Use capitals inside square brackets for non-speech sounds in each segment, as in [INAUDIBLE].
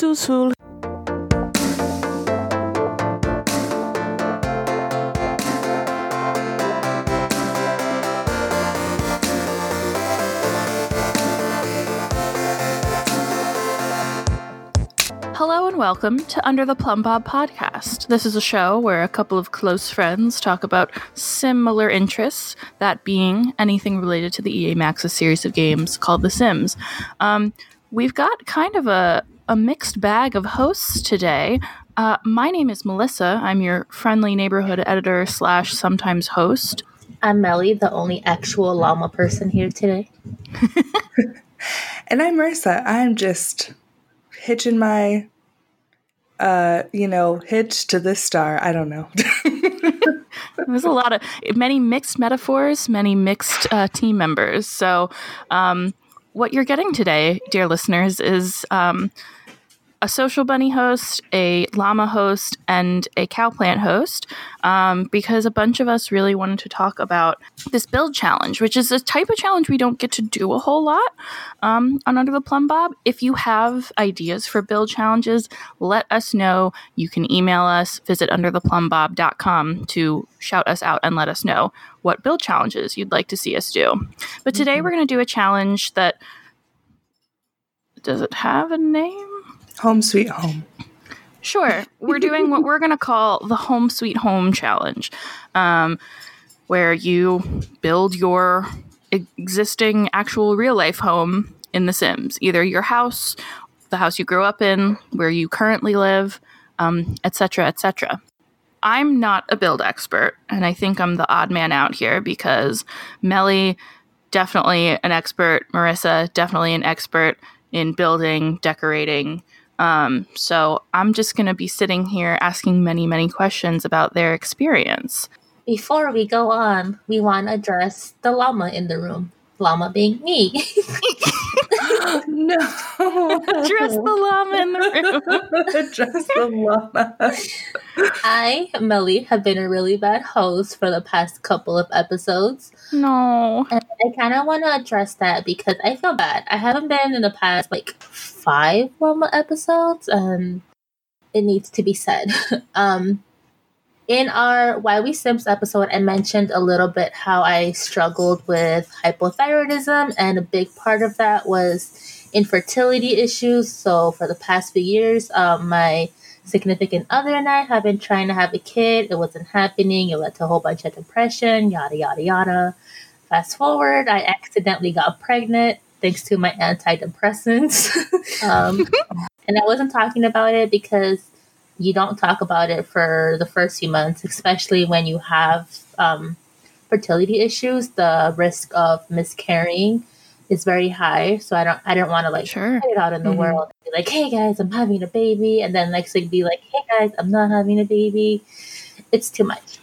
Susul. Hello and welcome to Under the Plumbob podcast. This is a show where a couple of close friends talk about similar interests, that being anything related to the EA Maxis' series of games called The Sims. Um, we've got kind of a, a mixed bag of hosts today. Uh, my name is Melissa. I'm your friendly neighborhood editor slash sometimes host. I'm Melly, the only actual llama person here today. [LAUGHS] And I'm Marissa. I'm just hitching my, uh, you know, hitch to this star. I don't know. [LAUGHS] There's a lot of many mixed metaphors, many mixed uh, team members. So, um, what you're getting today, dear listeners, is um, a social bunny host, a llama host, and a cow plant host, um, because a bunch of us really wanted to talk about this build challenge, which is a type of challenge we don't get to do a whole lot um, on Under the Plumbob. If you have ideas for build challenges, let us know. You can email us, visit undertheplumbbob.com to shout us out and let us know what build challenges you'd like to see us do. But today we're going to do a challenge that does it have a name? Home sweet home. Sure. We're doing what we're going to call the Home Sweet Home Challenge, um, where you build your existing actual real life home in The Sims, either your house, the house you grew up in, where you currently live, um, etc., etc. I'm not a build expert, and I think I'm the odd man out here because Melly, definitely an expert, Marissa, definitely an expert in building, decorating, um, so I'm just going to be sitting here asking many, many questions about their experience. Before we go on, we want to address the llama in the room. Llama being me. [LAUGHS] no. Dress the llama in the room. [LAUGHS] Address the llama. I, Melly, have been a really bad host for the past couple of episodes. No. And I kind of want to address that because I feel bad. I haven't been in the past like five llama episodes, and it needs to be said. [LAUGHS] um, in our Why We Sims episode, I mentioned a little bit how I struggled with hypothyroidism, and a big part of that was infertility issues. So, for the past few years, um, my significant other and I have been trying to have a kid. It wasn't happening. It led to a whole bunch of depression, yada, yada, yada. Fast forward, I accidentally got pregnant thanks to my antidepressants. [LAUGHS] um, [LAUGHS] and I wasn't talking about it because you don't talk about it for the first few months, especially when you have um, fertility issues. The risk of miscarrying is very high. So I don't I don't want to like Sure. put it out in the Mhm. world and be like, hey guys, I'm having a baby, and then next thing be like, hey guys, I'm not having a baby. It's too much.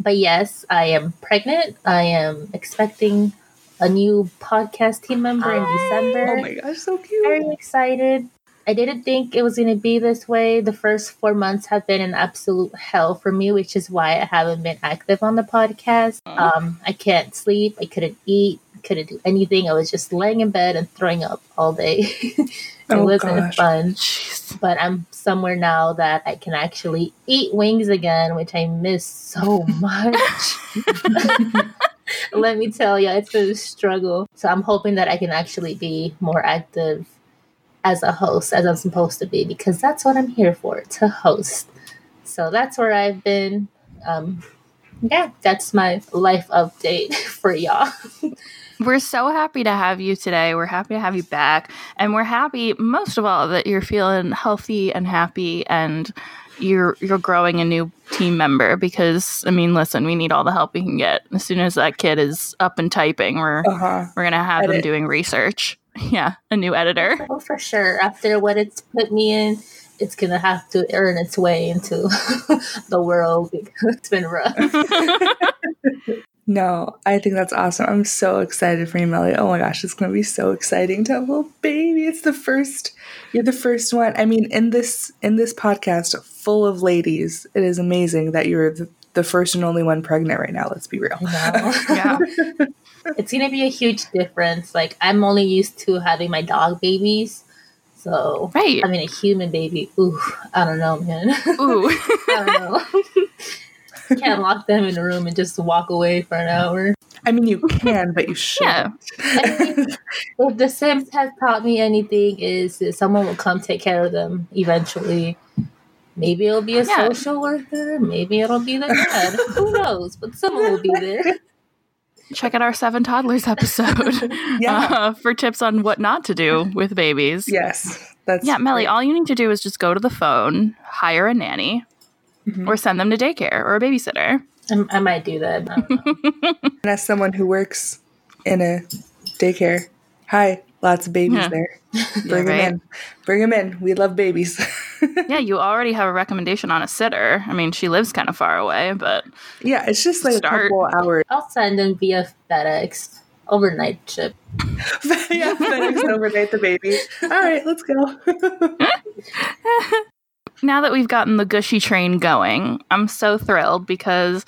But yes, I am pregnant. I am expecting a new podcast team member in December Oh my gosh, so cute! very excited. I didn't think it was going to be this way. The first four months have been an absolute hell for me, which is why I haven't been active on the podcast. Um, I can't sleep. I couldn't eat. Couldn't do anything. I was just laying in bed and throwing up all day. [LAUGHS] it Oh, wasn't gosh. fun. Jeez. But I'm somewhere now that I can actually eat wings again, which I miss so [LAUGHS] much. [LAUGHS] Let me tell you, it's been a struggle. So I'm hoping that I can actually be more active as a host, as I'm supposed to be, because that's what I'm here for to host. So that's where I've been. Um, yeah, that's my life update [LAUGHS] for y'all. We're so happy to have you today. We're happy to have you back. And we're happy, most of all, that you're feeling healthy and happy and you're you're growing a new team member because I mean, listen, we need all the help we can get. As soon as that kid is up and typing, we're Uh huh. we're gonna have them doing research. [LAUGHS] Yeah, a new editor. Oh, for sure. After what it's put me in, it's gonna have to earn its way into [LAUGHS] the world because it's been rough. [LAUGHS] No, I think that's awesome. I'm so excited for you, Melly. Oh my gosh, it's gonna be so exciting to have a little baby. It's the first. You're the first one. I mean, in this in this podcast full of ladies, it is amazing that you're the, the first and only one pregnant right now. Let's be real. No. Yeah. It's gonna be a huge difference. Like I'm only used to having my dog babies, So Right. having a human baby, ooh, I don't know, man. Ooh. [LAUGHS] I don't know. Can't lock them in a room and just walk away for an hour. I mean, you can, but you should. [LAUGHS] yeah. If The Sims has taught me anything, is that someone will come take care of them eventually. Maybe it'll be a Yeah. social worker. Maybe it'll be the dad. Who knows? But someone will be there. [LAUGHS] Check out our Seven Toddlers episode [LAUGHS] Yeah. uh, for tips on what not to do with babies. yes, that's Yeah, Melly, great. all you need to do is just go to the phone, hire a nanny, Mhm. or send them to daycare or a babysitter. I, I might do that. I don't know. And as someone who works in a daycare, hi, lots of babies Yeah. there. [LAUGHS] Bring right. them in. Bring them in. We love babies. [LAUGHS] yeah, you already have a recommendation on a sitter. I mean, she lives kind of far away, but yeah, it's just like Start. a couple hours. I'll send them via FedEx overnight ship. [LAUGHS] yeah, FedEx overnight the baby. All right, let's go. now that we've gotten the gushy train going, I'm so thrilled because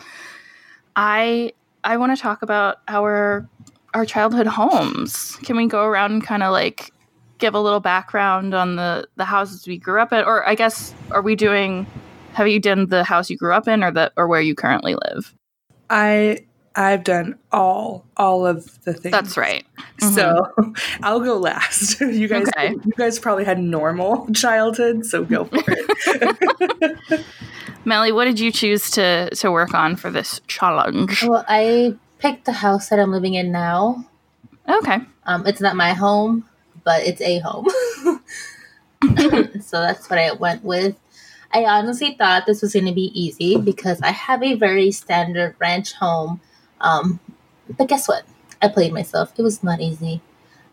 I I want to talk about our our childhood homes. Can we go around and kind of like give a little background on the the houses we grew up in or I guess are we doing have you done the house you grew up in or the or where you currently live? I I've done all all of the things. That's right. Mm-hmm. So [LAUGHS] I'll go last. [LAUGHS] You guys, Okay. you guys probably had normal childhood, so go for it. [LAUGHS] Melly, what did you choose to to work on for this challenge? Well, I picked the house that I'm living in now. Okay. Um, it's not my home, but it's a home. [LAUGHS] so that's what I went with. I honestly thought this was going to be easy because I have a very standard ranch home. Um, but guess what? I played myself. It was not easy.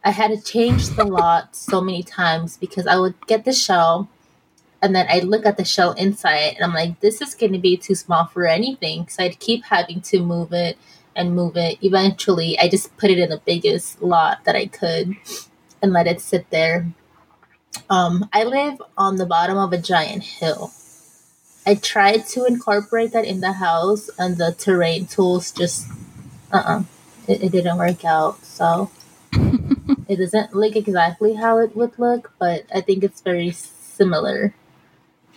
I had to change the lot so many times because I would get the shell and then I'd look at the shell inside and I'm like, this is going to be too small for anything. So I'd keep having to move it and move it. Eventually, I just put it in the biggest lot that I could and let it sit there. Um, I live on the bottom of a giant hill. I tried to incorporate that in the house, and the terrain tools just, uh uh it, it didn't work out. So [LAUGHS] it doesn't look exactly how it would look, but I think it's very similar.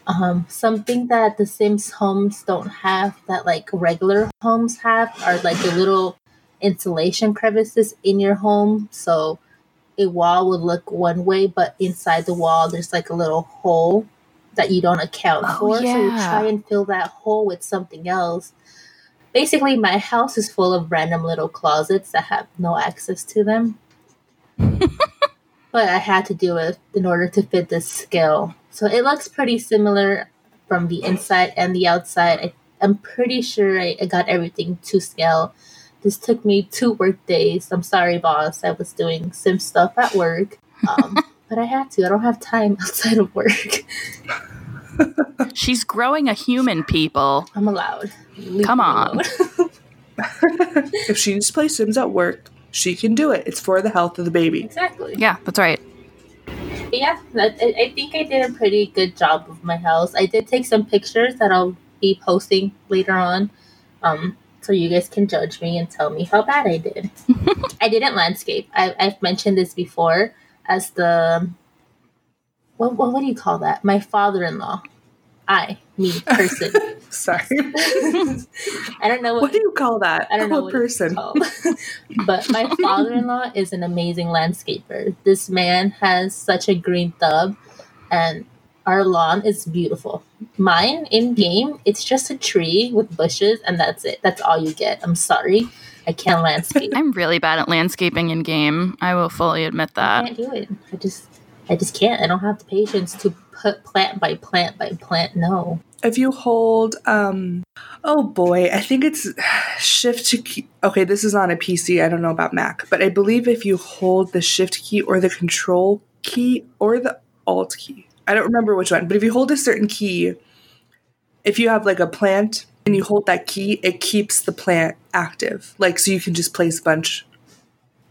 Um, something that the Sims homes don't have that like regular homes have are like the little insulation crevices in your home. So a wall would look one way, but inside the wall there's like a little hole that you don't account Oh, for. So you try and fill that hole with something else. Basically, my house is full of random little closets that have no access to them. [LAUGHS] but I had to do it in order to fit this scale. So it looks pretty similar from the inside and the outside. I, I'm pretty sure I, I got everything to scale. This took me two work days. I'm sorry, boss. I was doing sim stuff at work. Um, [LAUGHS] but I had to. I don't have time [LAUGHS] outside of work. She's growing a human, people. I'm allowed. Leave Come on. [LAUGHS] if she needs to play Sims at work, she can do it. It's for the health of the baby. exactly. Yeah, that's right. Yeah, I, I think I did a pretty good job of my house. I did take some pictures that I'll be posting later on, um, so you guys can judge me and tell me how bad I did. [LAUGHS] I didn't landscape. I, I've mentioned this before as the what, what what do you call that? My father-in-law. I, me, person. [LAUGHS] Sorry. [LAUGHS] I don't know what, what do you call that? I don't know what person. It's [LAUGHS] but my father-in-law is an amazing landscaper. This man has such a green thumb, and our lawn is beautiful. Mine in game, it's just a tree with bushes, and that's it. That's all you get. I'm sorry, I can't landscape. I'm really bad at landscaping in game. I will fully admit I that. can't do it. I just, I just can't. I don't have the patience to put plant by plant by plant. No. If you hold, um, oh boy, I think it's shift to key. Okay, this is on a PC. I don't know about Mac, but I believe if you hold the shift key or the control key or the alt key, I don't remember which one, but if you hold a certain key, if you have like a plant and you hold that key, it keeps the plant active. Like, so you can just place a bunch.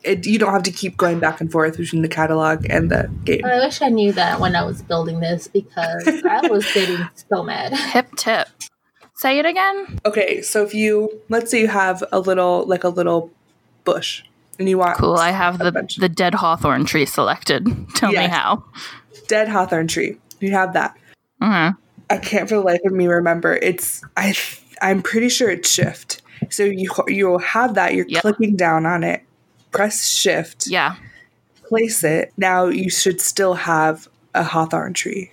It, you don't have to keep going back and forth between the catalog and the game. I wish I knew that when I was building this because [LAUGHS] I was getting so mad. Hip tip. Say it again. Okay, so if you let's say you have a little like a little bush and you want Cool. I have the bunch. the dead hawthorn tree selected. [LAUGHS] Tell me how. dead hawthorn tree. You have that. Mhm. I can't for the life of me remember. It's I I'm pretty sure it's shift. So you you'll have that. You're Yep. clicking down on it. Press shift. Yeah. Place it. Now you should still have a hawthorn tree.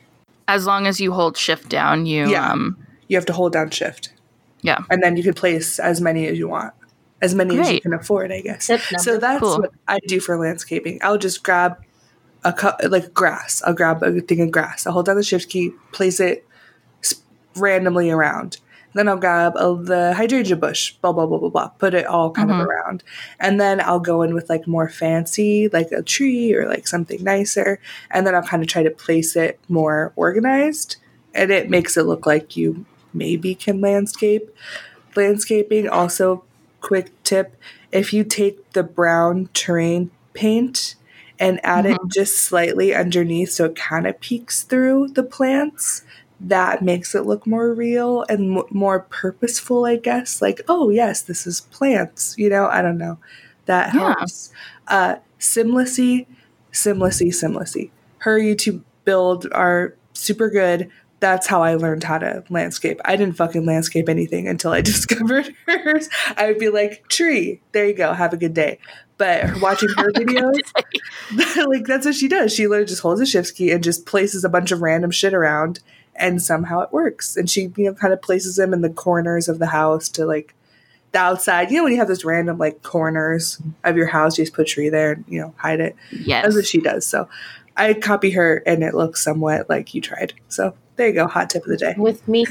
As long as you hold shift down, you Yeah. um You have to hold down shift, yeah. and then you can place as many as you want, as many as you can afford, I guess. So that's Cool. what I do for landscaping. I'll just grab a cup, like grass. I'll grab a thing of grass. I'll hold down the shift key, place it randomly around. Then I'll grab a, the hydrangea bush, blah blah blah blah blah. Put it all kind Mhm. of around, and then I'll go in with like more fancy, like a tree or like something nicer, and then I'll kind of try to place it more organized, and it makes it look like you maybe can landscape. Landscaping also, quick tip: if you take the brown terrain paint and add it just slightly underneath so it kind of peeks through the plants that makes it look more real and m- more purposeful i guess like oh yes this is plants you know i don't know that Yeah. helps uh simlessy simlessy simlessy her youtube build are super good that's how I learned how to landscape. I didn't fucking landscape anything until I [LAUGHS] discovered hers. I would be like, tree, there you go, have a good day. But watching her [LAUGHS] videos, [LAUGHS] like that's what she does. She literally just holds a shift key and just places a bunch of random shit around, and somehow it works. And she, you know, kind of places them in the corners of the house to like the outside. You know, when you have those random like corners of your house, you just put a tree there and you know hide it. Yes. That's what she does. So I copy her, and it looks somewhat like you tried. So there you go, hot tip of the day. With me,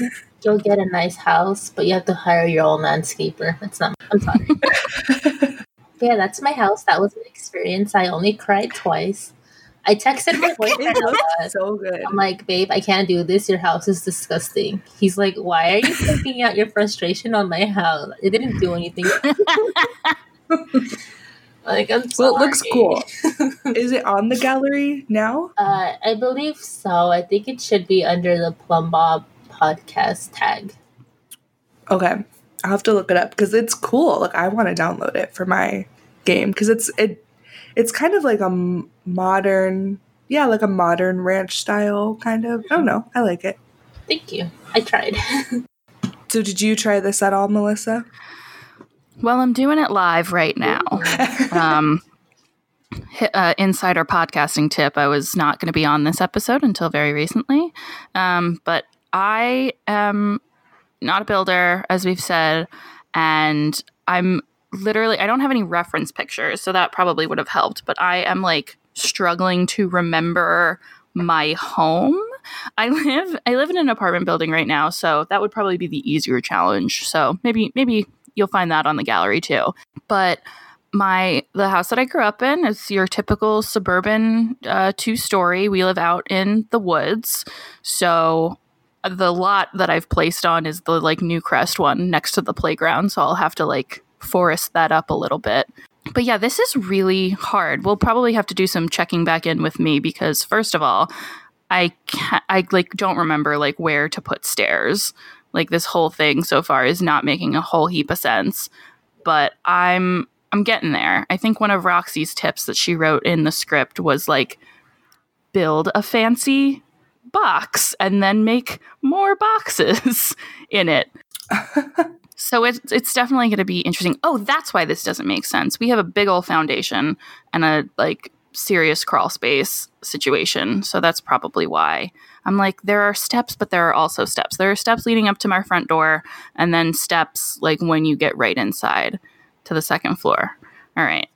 you'll get a nice house, but you have to hire your own landscaper. That's not. I'm sorry. [LAUGHS] Yeah, that's my house. That was an experience. I only cried twice. I texted my [LAUGHS] boyfriend. It a looks lot. so good. I'm like, babe, I can't do this. Your house is disgusting. He's like, why are you taking out your frustration on my house? It didn't do anything. [LAUGHS] like, I'm sorry. Well, it looks cool. Is it on the gallery now? Uh, I believe so. I think it should be under the Plumbob podcast tag. Okay, I'll have to look it up because it's cool. Like I want to download it for my game because it's it it's kind of like a modern, yeah, like a modern ranch style kind of. I don't know. I like it. Thank you. I tried. [LAUGHS] So, did you try this at all, Melissa? Well, I'm doing it live right now. [LAUGHS] um, uh, insider podcasting tip I was not going to be on this episode until very recently. Um, but I am not a builder, as we've said, and I'm literally, I don't have any reference pictures, so that probably would have helped. But I am like struggling to remember my home. I live I live in an apartment building right now, so that would probably be the easier challenge. So maybe maybe you'll find that on the gallery too. But my the house that I grew up in is your typical suburban uh, two story. We live out in the woods, so the lot that I've placed on is the like Newcrest one next to the playground. So I'll have to like forest that up a little bit. But yeah, this is really hard. We'll probably have to do some checking back in with me because first of all, I can't, I like don't remember like where to put stairs. Like this whole thing so far is not making a whole heap of sense. But I'm I'm getting there. I think one of Roxy's tips that she wrote in the script was like build a fancy box and then make more boxes [LAUGHS] in it. [LAUGHS] so it's it's definitely going to be interesting. Oh, that's why this doesn't make sense. We have a big old foundation and a like serious crawl space situation. So that's probably why. I'm like there are steps but there are also steps. There are steps leading up to my front door and then steps like when you get right inside to the second floor. All right.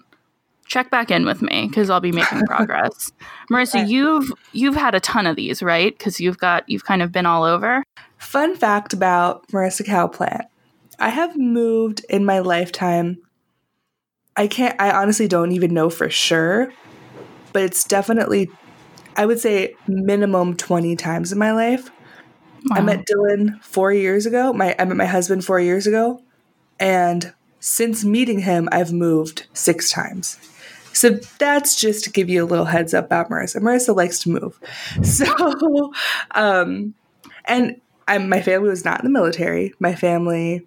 Check back in with me because I'll be making [LAUGHS] progress. Marissa, you've you've had a ton of these, right? Because you've got you've kind of been all over. Fun fact about Marissa Cowplant. I have moved in my lifetime. I can't, I honestly don't even know for sure, but it's definitely, I would say, minimum 20 times in my life. I met Dylan four years ago. My, I met my husband four years ago. And since meeting him, I've moved six times. So that's just to give you a little heads up about Marissa. Marissa likes to move. [LAUGHS] So, um, and I'm, my family was not in the military. My family,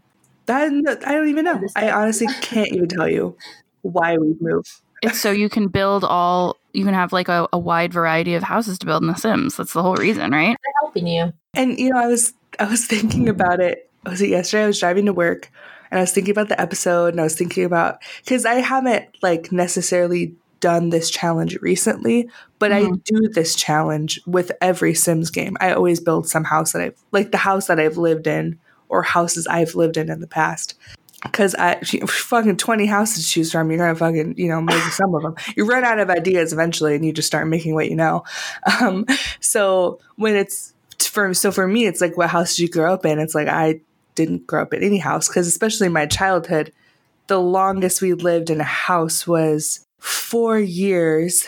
that I don't even know. I honestly can't even tell you why we moved. It's so you can build all you can have like a, a wide variety of houses to build in The Sims. That's the whole reason, right? They're helping you. And you know, I was I was [LAUGHS] thinking about it. Was it yesterday? I was driving to work and I was thinking about the episode and I was thinking about because I haven't like necessarily done this challenge recently, but Mhm. I do this challenge with every Sims game. I always build some house that I've like the house that I've lived in or houses I've lived in in the past. Because I fucking twenty houses to choose from, you're gonna fucking you know make some of them. [LAUGHS] You run out of ideas eventually, and you just start making what you know. Um, so when it's for so for me, it's like what house did you grow up in? It's like I didn't grow up in any house because especially in my childhood, the longest we lived in a house was four years.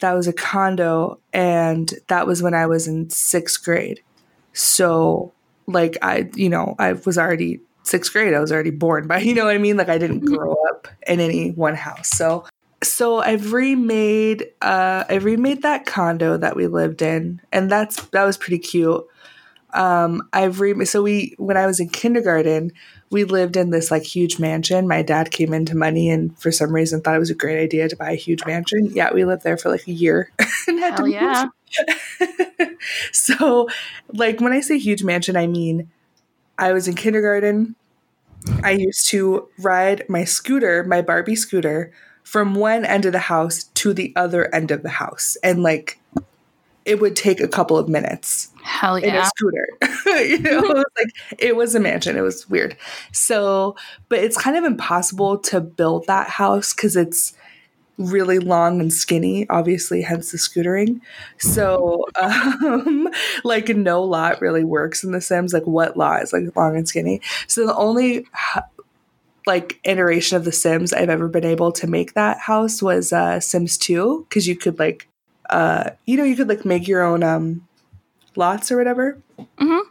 That was a condo, and that was when I was in sixth grade. So, like, I, you know, I was already sixth grade. I was already born, [LAUGHS] but you know what I mean? Like, I didn't grow up in any one house. So, so I've remade, uh, I remade that condo that we lived in, and that's that was pretty cute. Um, I've remade. So we, when I was in kindergarten, we lived in this like huge mansion. My dad came into money and for some reason thought it was a great idea to buy a huge mansion. Yeah, we lived there for like a year. [LAUGHS] and had to yeah. [LAUGHS] so, like when I say huge mansion, I mean I was in kindergarten. I used to ride my scooter, my Barbie scooter, from one end of the house to the other end of the house. And like it would take a couple of minutes Hell in a scooter. [LAUGHS] you know, it was like it was a mansion. It was weird. So, but it's kind of impossible to build that house because it's really long and skinny, obviously, hence the scootering. So, [LAUGHS] um, like no lot really works in The Sims. Like what lot is like long and skinny? So the only like iteration of The Sims I've ever been able to make that house was uh, Sims Two because you could like, uh, you know, you could like make your own um lots or whatever. Mhm.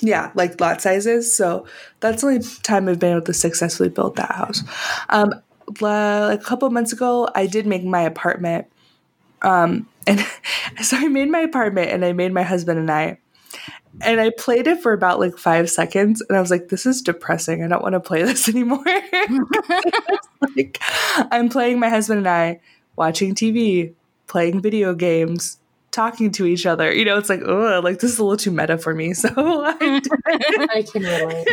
Yeah, like lot sizes. So that's the only time I've been able to successfully build that house. Um, like a couple months ago, I did make my apartment. Um, [LAUGHS] and so I made my apartment and I made my husband and I. And I played it for about like five seconds, and I was like, "This is depressing. I don't want to play [LAUGHS] this anymore." [LAUGHS] like, I'm playing my husband and I, watching TV, playing video games, talking to each other. You know, it's like, oh, like this is a little too meta for me. [LAUGHS] So I [LAUGHS] I can relate.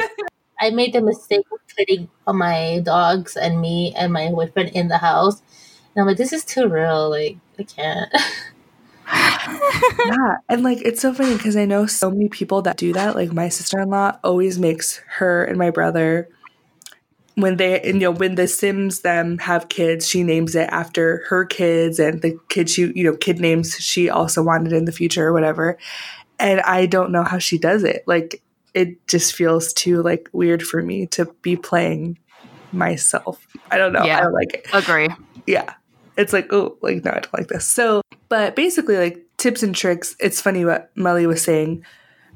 I made the mistake of putting my dogs and me and my boyfriend in the house. And I'm like, this is too real. Like, I can't. yeah, and like it's so funny because I know so many people that do that. Like my sister in law always makes her and my brother when they and, you know when the Sims them have kids, she names it after her kids and the kid she you know kid names she also wanted in the future or whatever. And I don't know how she does it. Like it just feels too like weird for me to be playing myself. I don't know. yeah, I don't like it Agree. yeah it's like oh like no i don't like this so but basically like tips and tricks it's funny what melly was saying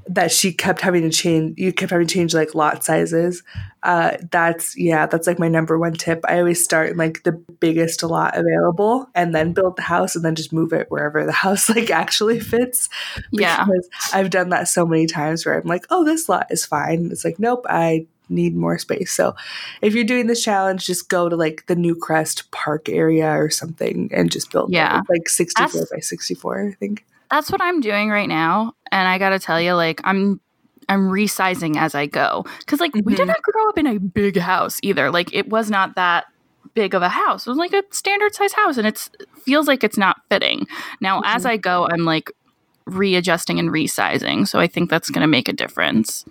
that she kept having to change you kept having to change like lot sizes uh that's yeah that's like my number one tip i always start in like the biggest lot available and then build the house and then just move it wherever the [LAUGHS] house like actually fits Yeah. because i've done that so many times where i'm like oh this lot is fine it's like nope i need more space so if you're doing this challenge just go to like the Newcrest park area or something and just build. Yeah. Like 64 That's- by 64 i think That's what I'm doing right now. And I gotta tell you, like, I'm I'm resizing as I go. Cause like we Mhm. didn't grow up in a big house either. Like it was not that big of a house. It was like a standard size house and it's feels like it's not fitting. Now as I go, I'm like readjusting and resizing. So I think that's gonna make a difference.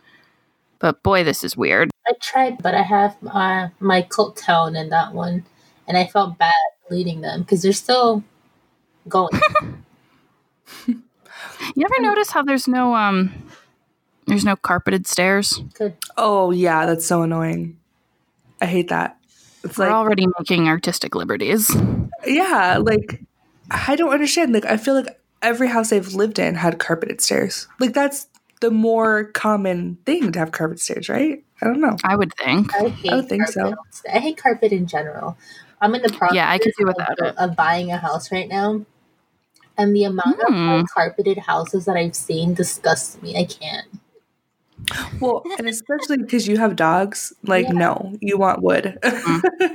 But boy, this is weird. I tried, but I have uh, my cult town in that one. And I felt bad leading them because they're still going. [LAUGHS] [LAUGHS] You ever notice how there's no um there's no carpeted stairs? Good. oh yeah that's so annoying i hate that it's We're like already making artistic liberties. yeah like i don't understand like i feel like every house i've lived in had carpeted stairs like that's the more common thing to have carpet stairs right i don't know I would think. I hate I would think so. I hate carpet in general. I'm in the process Yeah, I could do of, without it. of buying a house right now. And the amount of Hmm. carpeted houses that I've seen disgusts me. I can't. well and especially because you have dogs like Yeah. no you want wood [LAUGHS]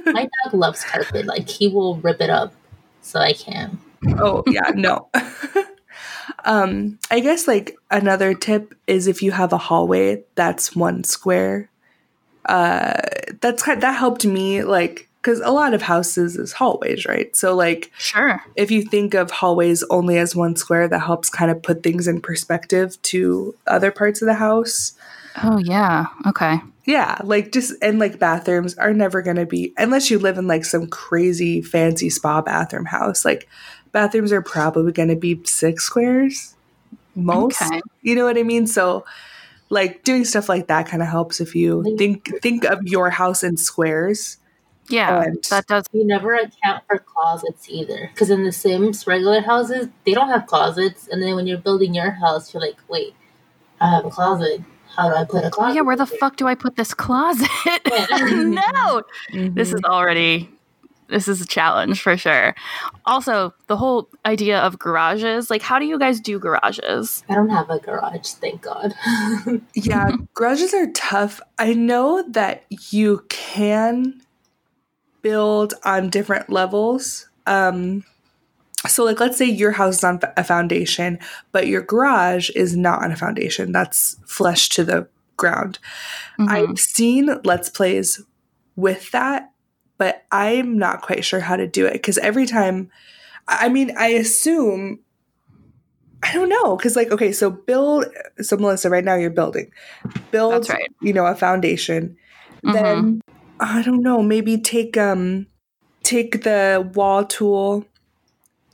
My dog loves carpet. Like he will rip it up. So I can't. oh yeah, no. [LAUGHS] um, I guess like another tip is if you have a hallway that's one square. Uh, that's kind that helped me like because a lot of houses is hallways, right? So like Sure. if you think of hallways only as one square, that helps kind of put things in perspective to other parts of the house. Oh yeah. Okay. Yeah, like just and like bathrooms are never going to be unless you live in like some crazy fancy spa bathroom house. Like bathrooms are probably going to be six squares most. Okay. You know what I mean? So like doing stuff like that kind of helps if you think think of your house in squares. Yeah, And- that does. You never account for closets either. Because in the Sims, regular houses, they don't have closets. And then when you're building your house, you're like, wait, I have a closet. How do I put a Oh closet? yeah, where the here?" fuck do I put this closet? [LAUGHS] [LAUGHS] no, this is mm-hmm. already this is a challenge for sure. Also, the whole idea of garages, like how do you guys do garages? I don't have a garage, thank God. [LAUGHS] Yeah, garages are tough. I know that you can build on different levels. Um, so, like, let's say your house is on a foundation, but your garage is not on a foundation. That's flush to the ground. Mhm. I've seen Let's Plays with that, but I'm not quite sure how to do it because every time, I mean, I assume, I don't know, because like, okay, so build, so Melissa, right now you're building, build, right. you know, a foundation. Mhm. Then I don't know, maybe take um, take the wall tool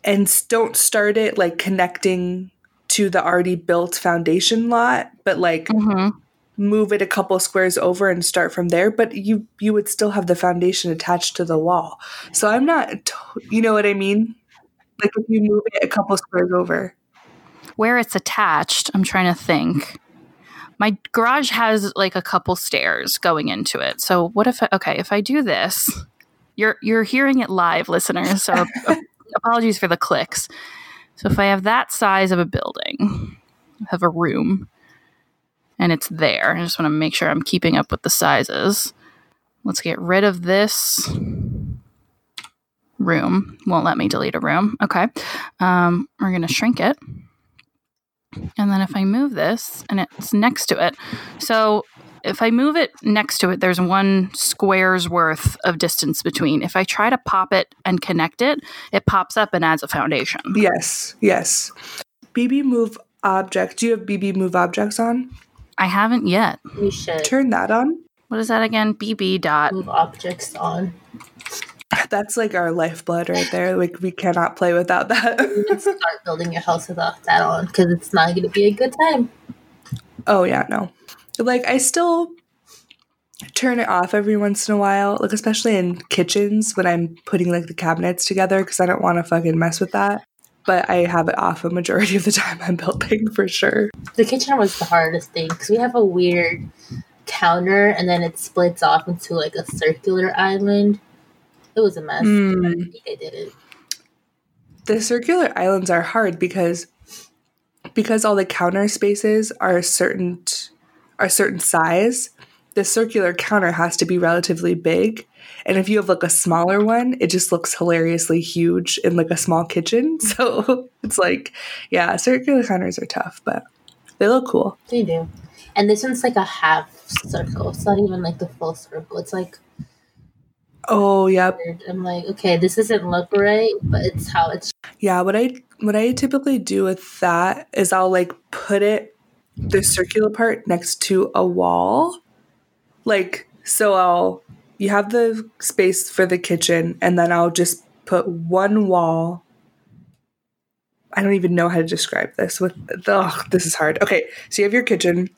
and don't start it like connecting to the already built foundation lot, but like Mhm. move it a couple squares over and start from there but you you would still have the foundation attached to the wall so i'm not to- you know what i mean like if you move it a couple squares over where it's attached, I'm trying to think. My garage has like a couple stairs going into it. So what if I, okay, if I do this, you're you're hearing it live, listeners. So [LAUGHS] apologies for the clicks. So if I have that size of a building, I have a room, and it's there. I just want to make sure I'm keeping up with the sizes. Let's get rid of this room. Won't let me delete a room. Okay. Um, we're going to shrink it. And then if I move this and it's next to it, so if I move it next to it, there's one square's worth of distance between. If I try to pop it and connect it, it pops up and adds a foundation. yes yes bb move object do you have bb move objects on I haven't yet. you should turn that on What is that again? BB dot. move objects on. [LAUGHS] that's like our lifeblood right there. Like we cannot play without [LAUGHS] that. Start building your house without that on because it's not going to be a good time. oh yeah no. Like i still turn it off every once in a while like especially in kitchens when i'm putting like the cabinets together because i don't want to fucking mess with that. But i have it off a majority of the time i'm building for sure. The kitchen was the hardest thing because we have a weird counter and then it splits off into like a circular island. It was a mess. Mm. but I think I did it. the circular islands are hard because because all the counter spaces are a certain are a certain size the circular counter has to be relatively big and if you have like a smaller one it just looks hilariously huge in like a small kitchen [LAUGHS] so it's like yeah circular counters are tough but they look cool They do. And this one's like a half circle. It's not even like the full circle. It's like oh yeah. I'm like, okay, this doesn't look right, but it's how it's. Yeah, what I what I typically do with that is I'll like put it the circular part next to a wall. Like so I'll you have the space for the kitchen and then I'll just put one wall I don't even know how to describe this with oh, this is hard. Okay, so you have your kitchen.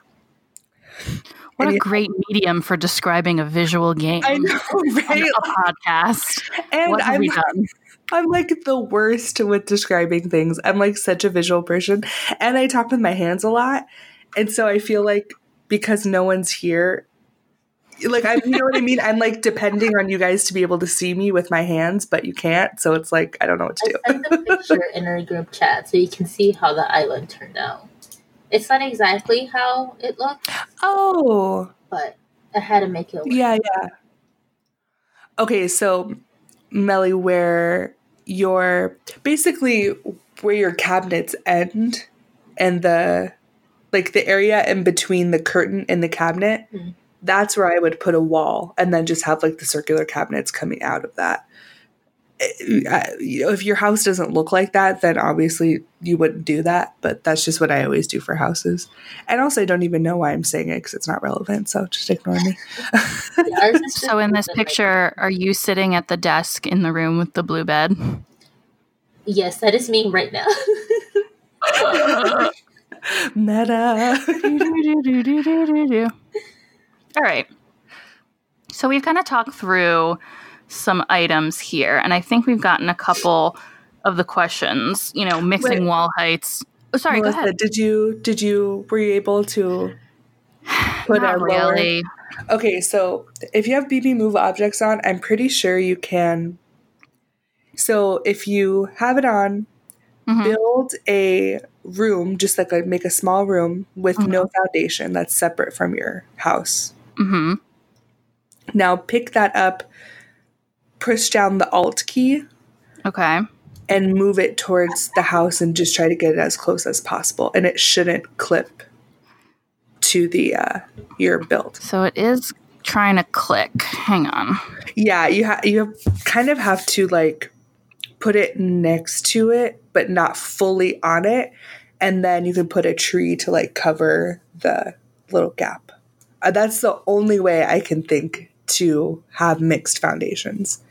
What And a you- great medium for describing a visual game. I know, [LAUGHS] right? a podcast. And what have I'm, we done? [LAUGHS] I'm like the worst with describing things. I'm like such a visual person. And I talk with my hands a lot. And so I feel like because no one's here, like I you know what I mean? I'm like depending on you guys to be able to see me with my hands, but you can't. So it's like I don't know what to I do. sent the picture in our group chat so you can see how the island turned out. It's not exactly how it looked, Oh. but I had to make it work. Yeah, yeah. Okay, so Melly, where your basically where your cabinets end and the like the area in between the curtain and the cabinet Mhm. that's where i would put a wall and then just have like the circular cabinets coming out of that you know, if your house doesn't look like that then obviously you wouldn't do that but that's just what i always do for houses and also i don't even know why i'm saying it because it's not relevant so just ignore me [LAUGHS] Ours is just So in this picture, are you sitting at the desk in the room with the blue bed? yes, that is me right now. [LAUGHS] meta [LAUGHS] All right. So we've kind of talked through some items here, and I think we've gotten a couple of the questions. You know, mixing Wait. wall heights. Oh, sorry, Melissa, go ahead. did you did you were you able to put Not a lower- really. Okay, so if you have BB Move objects on, I'm pretty sure you can. So if you have it on, Mhm. build a room, just like a make a small room with no foundation that's separate from your house. Mm-hmm. Now pick that up, push down the Alt key, Okay. and move it towards the house, and just try to get it as close as possible. And it shouldn't clip to the uh, your build. So it is trying to click. Hang on. Yeah, you have you have, kind of have to like put it next to it, but not fully on it, and then you can put a tree to like cover the little gap. Uh, that's the only way I can think to have mixed foundations.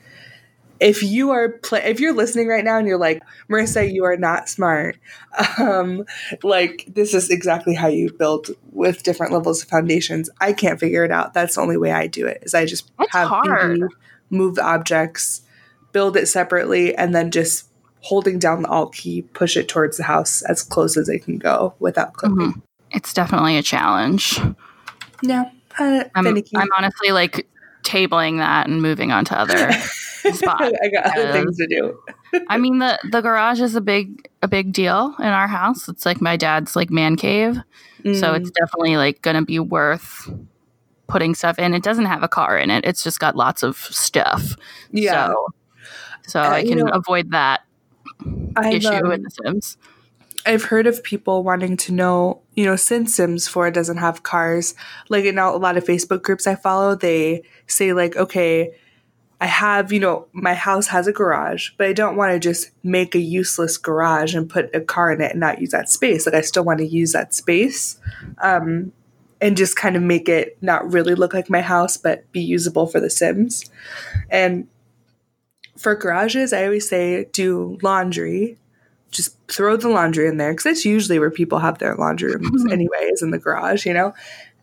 If you are if you're listening right now and you're like Marissa, you are not smart. [LAUGHS] Um, like this is exactly how you build with different levels of foundations. I can't figure it out. That's the only way I do it. Is I just It's have hard. Move the objects, build it separately, and then just holding down the Alt key, push it towards the house as close as it can go without clipping. Mhm. It's definitely a challenge. yeah uh, I'm. I'm honestly like tabling that and moving on to other [LAUGHS] spot. I got other things to do. I mean the the garage is a big a big deal in our house. It's like my dad's like man cave. So Mm, it's definitely like going to be worth putting stuff in. It doesn't have a car in it. It's just got lots of stuff. yeah. So, so Uh, I you can know, avoid that I've, issue um, with The Sims. I've heard of people wanting to know, you know, since Sims 4 doesn't have cars, like in a lot of Facebook groups I follow, they say, like, okay, I have, you know, my house has a garage, but I don't want to just make a useless garage and put a car in it and not use that space. Like, I still want to use that space um, and just kind of make it not really look like my house, but be usable for the Sims. And for garages, I always say do laundry just throw the laundry in there because that's usually where people have their laundry rooms anyways in the garage you know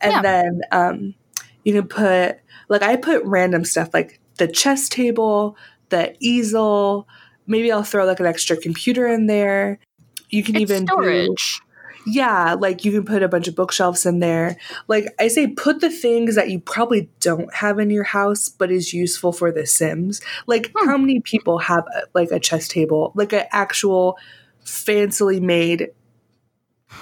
and Yeah. then um, you can put like i put random stuff like the chess table the easel maybe i'll throw like an extra computer in there you can It's even do storage. Yeah, like you can put a bunch of bookshelves in there. Like I say, put the things that you probably don't have in your house, but is useful for The Sims. Like Hmm. how many people have uh, like a chess table, like an actual fancily made,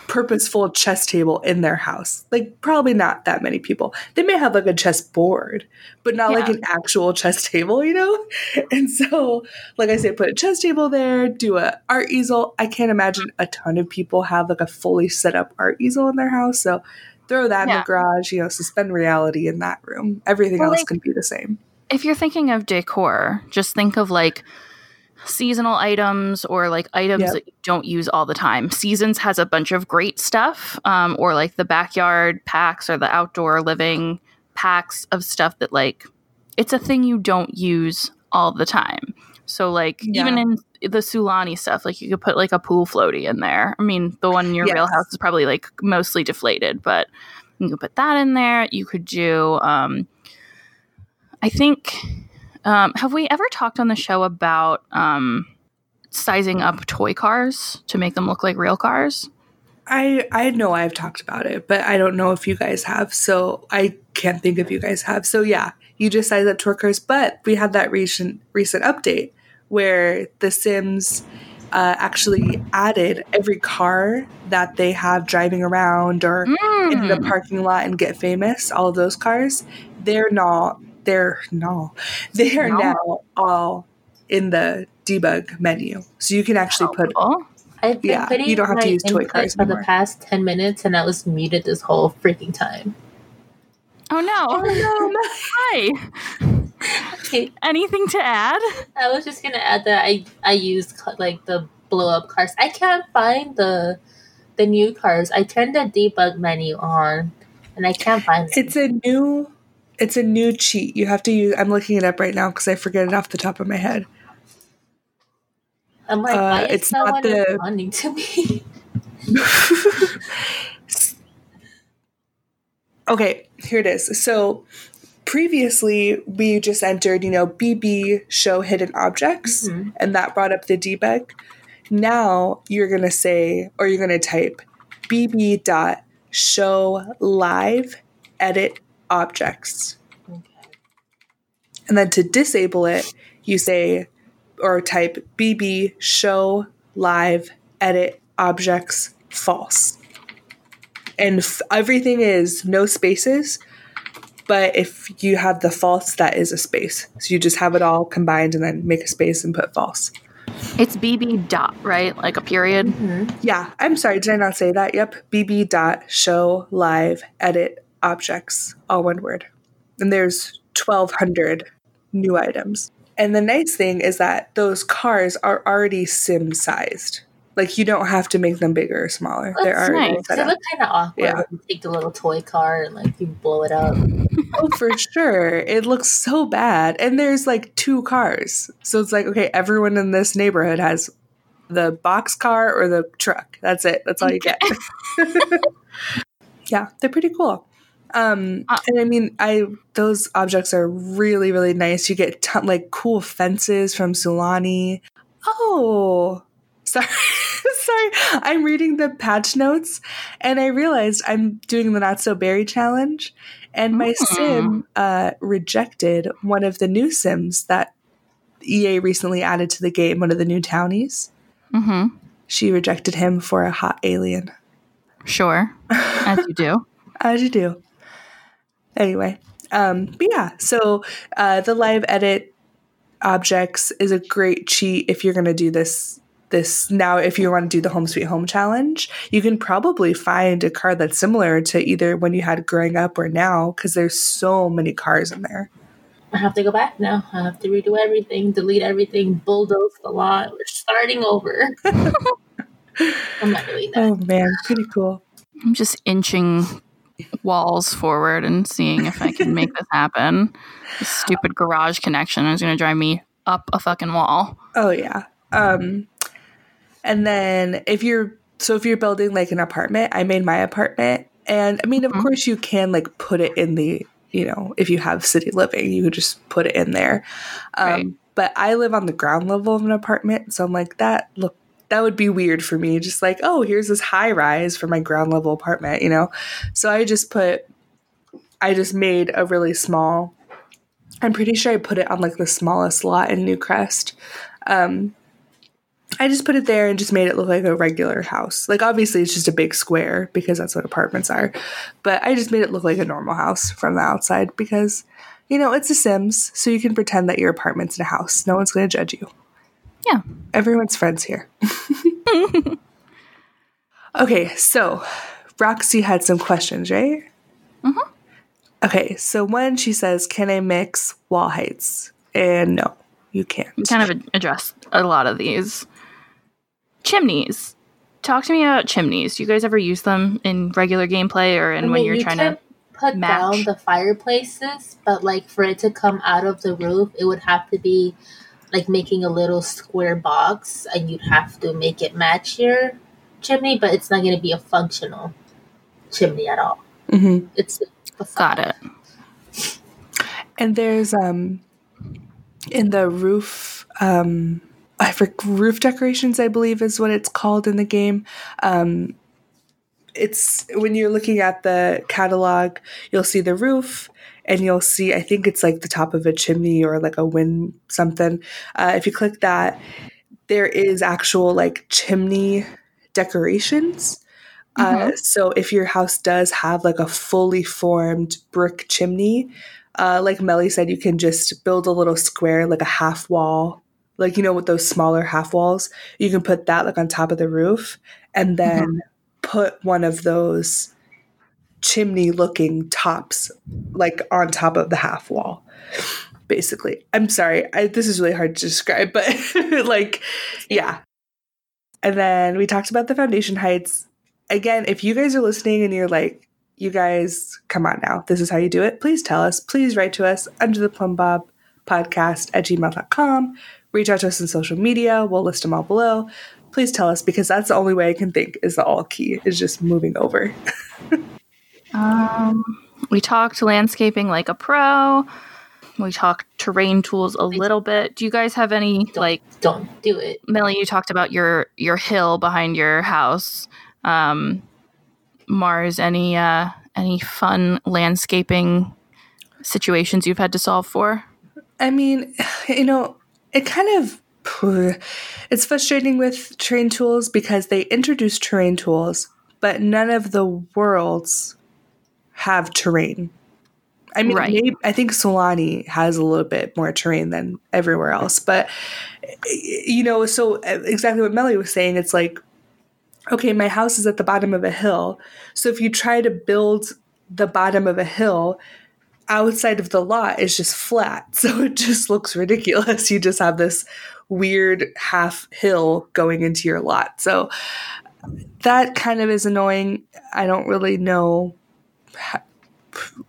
purposeful chess table in their house? Like probably not that many people. They may have like a chess board, but not like an actual [LAUGHS] chess table, you know. And so like I say, put a chess table there, do a art easel. I can't imagine a ton of people have like a fully set up art easel in their house. So throw that in the garage, you know, suspend reality in that room. Everything Well, else like- can be the same. If you're thinking of decor, just think of like seasonal items or like items Yep. that you don't use all the time. Seasons has a bunch of great stuff, um, or like the backyard packs or the outdoor living packs of stuff that like it's a thing you don't use all the time. So like even in the Sulani stuff, like you could put like a pool floaty in there. I mean, the one in your real house is probably like mostly deflated, but you could put that in there. You could do um I think um have we ever talked on the show about um sizing up toy cars to make them look like real cars? I I know I've talked about it, but I don't know if you guys have. So I can't think if you guys have. So yeah, you just size up toy cars. but we had that recent recent update where The Sims uh, actually added every car that they have driving around or in the Mm. parking lot and get famous. All of those cars, they're not. They're no. They are No. now all in the debug menu, so you can actually oh, put. Oh, I've been Yeah, putting you don't have to my use toy cars for the past ten minutes, and I was muted this whole freaking time. oh no! Oh, no, [LAUGHS] Hi. Okay, Anything to add? I was just gonna add that I I used like the blow up cars. I can't find the the new cars. I turned the debug menu on, and I can't find them. It's a new it's a new cheat. You have to use I'm looking it up right now because I forget it off the top of my head. I'm like, uh, why is it's no not the- responding to me? [LAUGHS] okay, here it is. So previously we just entered, you know, BB show hidden objects Mhm. and that brought up the debug. Now you're going to say or you're going to type bb dot show live edit objects. Okay. And then to disable it, you say or type bb show live edit objects false. And f- everything is no spaces, but if you have the false, that is a space. So you just have it all combined and then make a space and put false. It's BB dot, right? Like a period. Mhm. Yeah, I'm sorry, did I not say that? Yep, bb dot show live edit objects, all one word. And there's 1,200 new items. And the nice thing is that those cars are already sim sized. Like you don't have to make them bigger or smaller. They're That's already nice. set They look kind of awkward Yeah. when you take the little toy car and like you blow it up. [LAUGHS] Oh, for sure. It looks so bad. And there's like two cars. So it's like, okay, everyone in this neighborhood has the box car or the truck. That's it. That's all you get. [LAUGHS] [LAUGHS] yeah, they're pretty cool. Um, Uh, and I mean, I those objects are really, really nice. You get ton, like cool fences from Sulani. Oh, sorry, [LAUGHS] sorry. I'm reading the patch notes, and I realized I'm doing the not so berry challenge, and my Mm. sim uh, rejected one of the new sims that EA recently added to the game. One of the new townies. Mm-hmm. She rejected him for a hot alien. Sure, as you do. [LAUGHS] As you do. Anyway, um, but yeah, so uh, the live edit objects is a great cheat if you're going to do this. This now, if you want to do the Home Sweet Home challenge, you can probably find a car that's similar to either when you had growing up or now, because there's so many cars in there. I have to go back now. I have to redo everything, delete everything, bulldoze the lot. We're starting over. [LAUGHS] I'm not doing that. Oh man, pretty cool. I'm just inching walls forward and seeing if I can make this happen. This stupid garage connection is going to drive me up a fucking wall. Oh yeah. Um and then if you're so if you're building like an apartment, I made my apartment and I mean of Mhm. course you can like put it in the, you know, if you have city living, you could just put it in there. Um Right. but I live on the ground level of an apartment, so I'm like that look that would be weird for me just like, oh, here's this high rise for my ground level apartment, you know. So I just put I just made a really small I'm pretty sure I put it on like the smallest lot in Newcrest. Um, I just put it there and just made it look like a regular house. Like obviously it's just a big square because that's what apartments are. But I just made it look like a normal house from the outside because you know, it's a Sims, so you can pretend that your apartment's in a house. No one's going to judge you. Yeah. Everyone's friends here. [LAUGHS] okay, so Roxy had some questions, right? Mhm. Okay, so one she says, "Can I mix wall heights?" And no, you can't. We kind of address a lot of these. Chimneys. Talk to me about chimneys. Do you guys ever use them in regular gameplay or in I when you're you trying can to? put match. down the fireplaces, but like for it to come out of the roof, it would have to be like making a little square box, and you'd have to make it match your chimney, but it's not going to be a functional chimney at all. Mhm. It's Got it. And there's um in the roof um I for roof decorations I believe is what it's called in the game. Um it's when you're looking at the catalog, you'll see the roof and you'll see I think it's like the top of a chimney or like a wind something. Uh, if you click that, there is actual like chimney decorations. Uh, so if your house does have like a fully formed brick chimney, uh, like Melly said, you can just build a little square, like a half wall, like you know with those smaller half walls you can put that like on top of the roof and then mm-hmm. Put one of those chimney looking tops like on top of the half wall basically. I'm sorry I, this is really hard to describe but [LAUGHS] like yeah. And then we talked about the foundation heights. Again if you guys are listening and you're like you guys come on now. This is how you do it. Please tell us. Please write to us under the Plumbob podcast at gmail.com reach out to us on social media. We'll list them all below. Please tell us because that's the only way I can think is the all key is just moving over. [LAUGHS] um, we talked landscaping like a pro. We talked terrain tools a little bit. Do you guys have any don't, like? Don't do it, Millie. You talked about your your hill behind your house. Um, Mars, any uh, any fun landscaping situations you've had to solve for? I mean, [SIGHS] you know, it kind of it's frustrating with terrain tools because they introduce terrain tools, but none of the worlds have terrain. I mean, right. maybe, I think Sulani has a little bit more terrain than everywhere else, but you know, so uh, exactly what Melly was saying, it's like, okay, my house is at the bottom of a hill, so if you try to build the bottom of a hill, outside of the lot is just flat. [LAUGHS] So it just looks ridiculous. You just have this weird half hill going into your lot. So that kind of is annoying. I don't really know.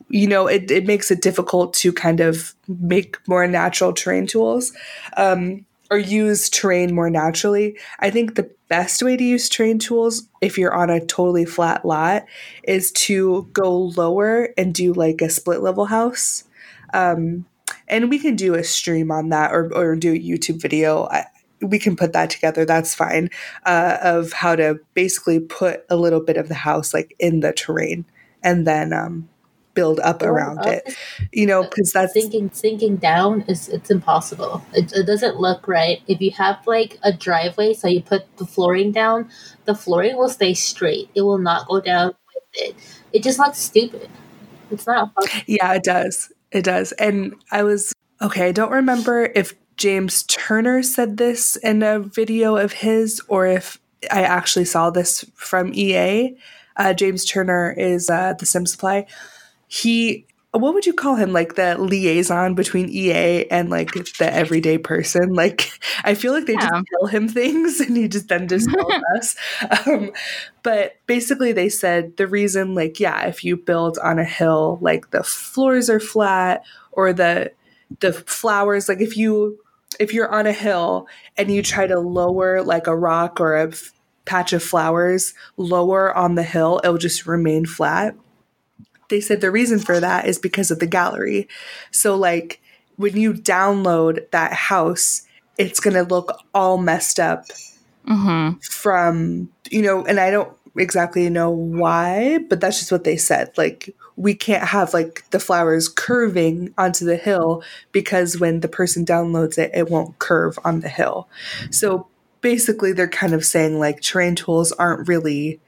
you know, it, it makes it difficult to kind of make more natural terrain tools. Um, or use terrain more naturally. I think the best way to use terrain tools if you're on a totally flat lot is to go lower and do like a split level house. Um, and we can do a stream on that or, or do a YouTube video. I, we can put that together. That's fine. Uh, of how to basically put a little bit of the house like in the terrain and then um, build up around it. you know because that's sinking sinking down is it's impossible. It, it, doesn't look right. If you have like a driveway so you put the flooring down the flooring will stay straight. It will not go down with it. It just looks stupid. It's not yeah it does it does. And i was okay i don't remember if james turner said this in a video of his or if i actually saw this from ea uh, James Turner is uh, the Sim Supply. He what would you call him? Like the liaison between ea and like the everyday person? Like i feel like they yeah. just tell him things [LAUGHS] and he just then just [LAUGHS] tells us. Um, but basically they said the reason like yeah if you build on a hill like the floors are flat or the the flowers like if you if you're on a hill and you try to lower like a rock or a f- patch of flowers lower on the hill it'll just remain flat they said the reason for that is because of the gallery. So, like, when you download that house, it's going to look all messed up mm-hmm. from, you know, and I don't exactly know why, but that's just what they said. Like, we can't have like the flowers curving onto the hill because when the person downloads it, it won't curve on the hill. So basically, they're kind of saying like terrain tools aren't really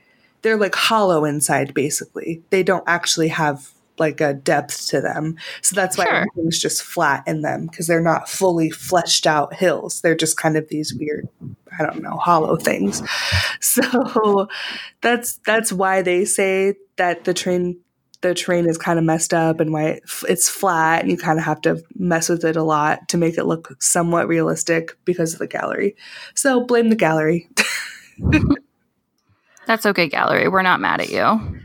they're like hollow inside basically. They don't actually have like a depth to them. So that's why sure. everything's just flat in them because they're not fully fleshed out hills. They're just kind of these weird, I don't know, hollow things. [LAUGHS] So that's that's why they say that the terrain the terrain is kind of messed up and why it's flat and you kind of have to mess with it a lot to make it look somewhat realistic because of the gallery. So blame the gallery. [LAUGHS] That's okay, Gallery. We're not mad at you.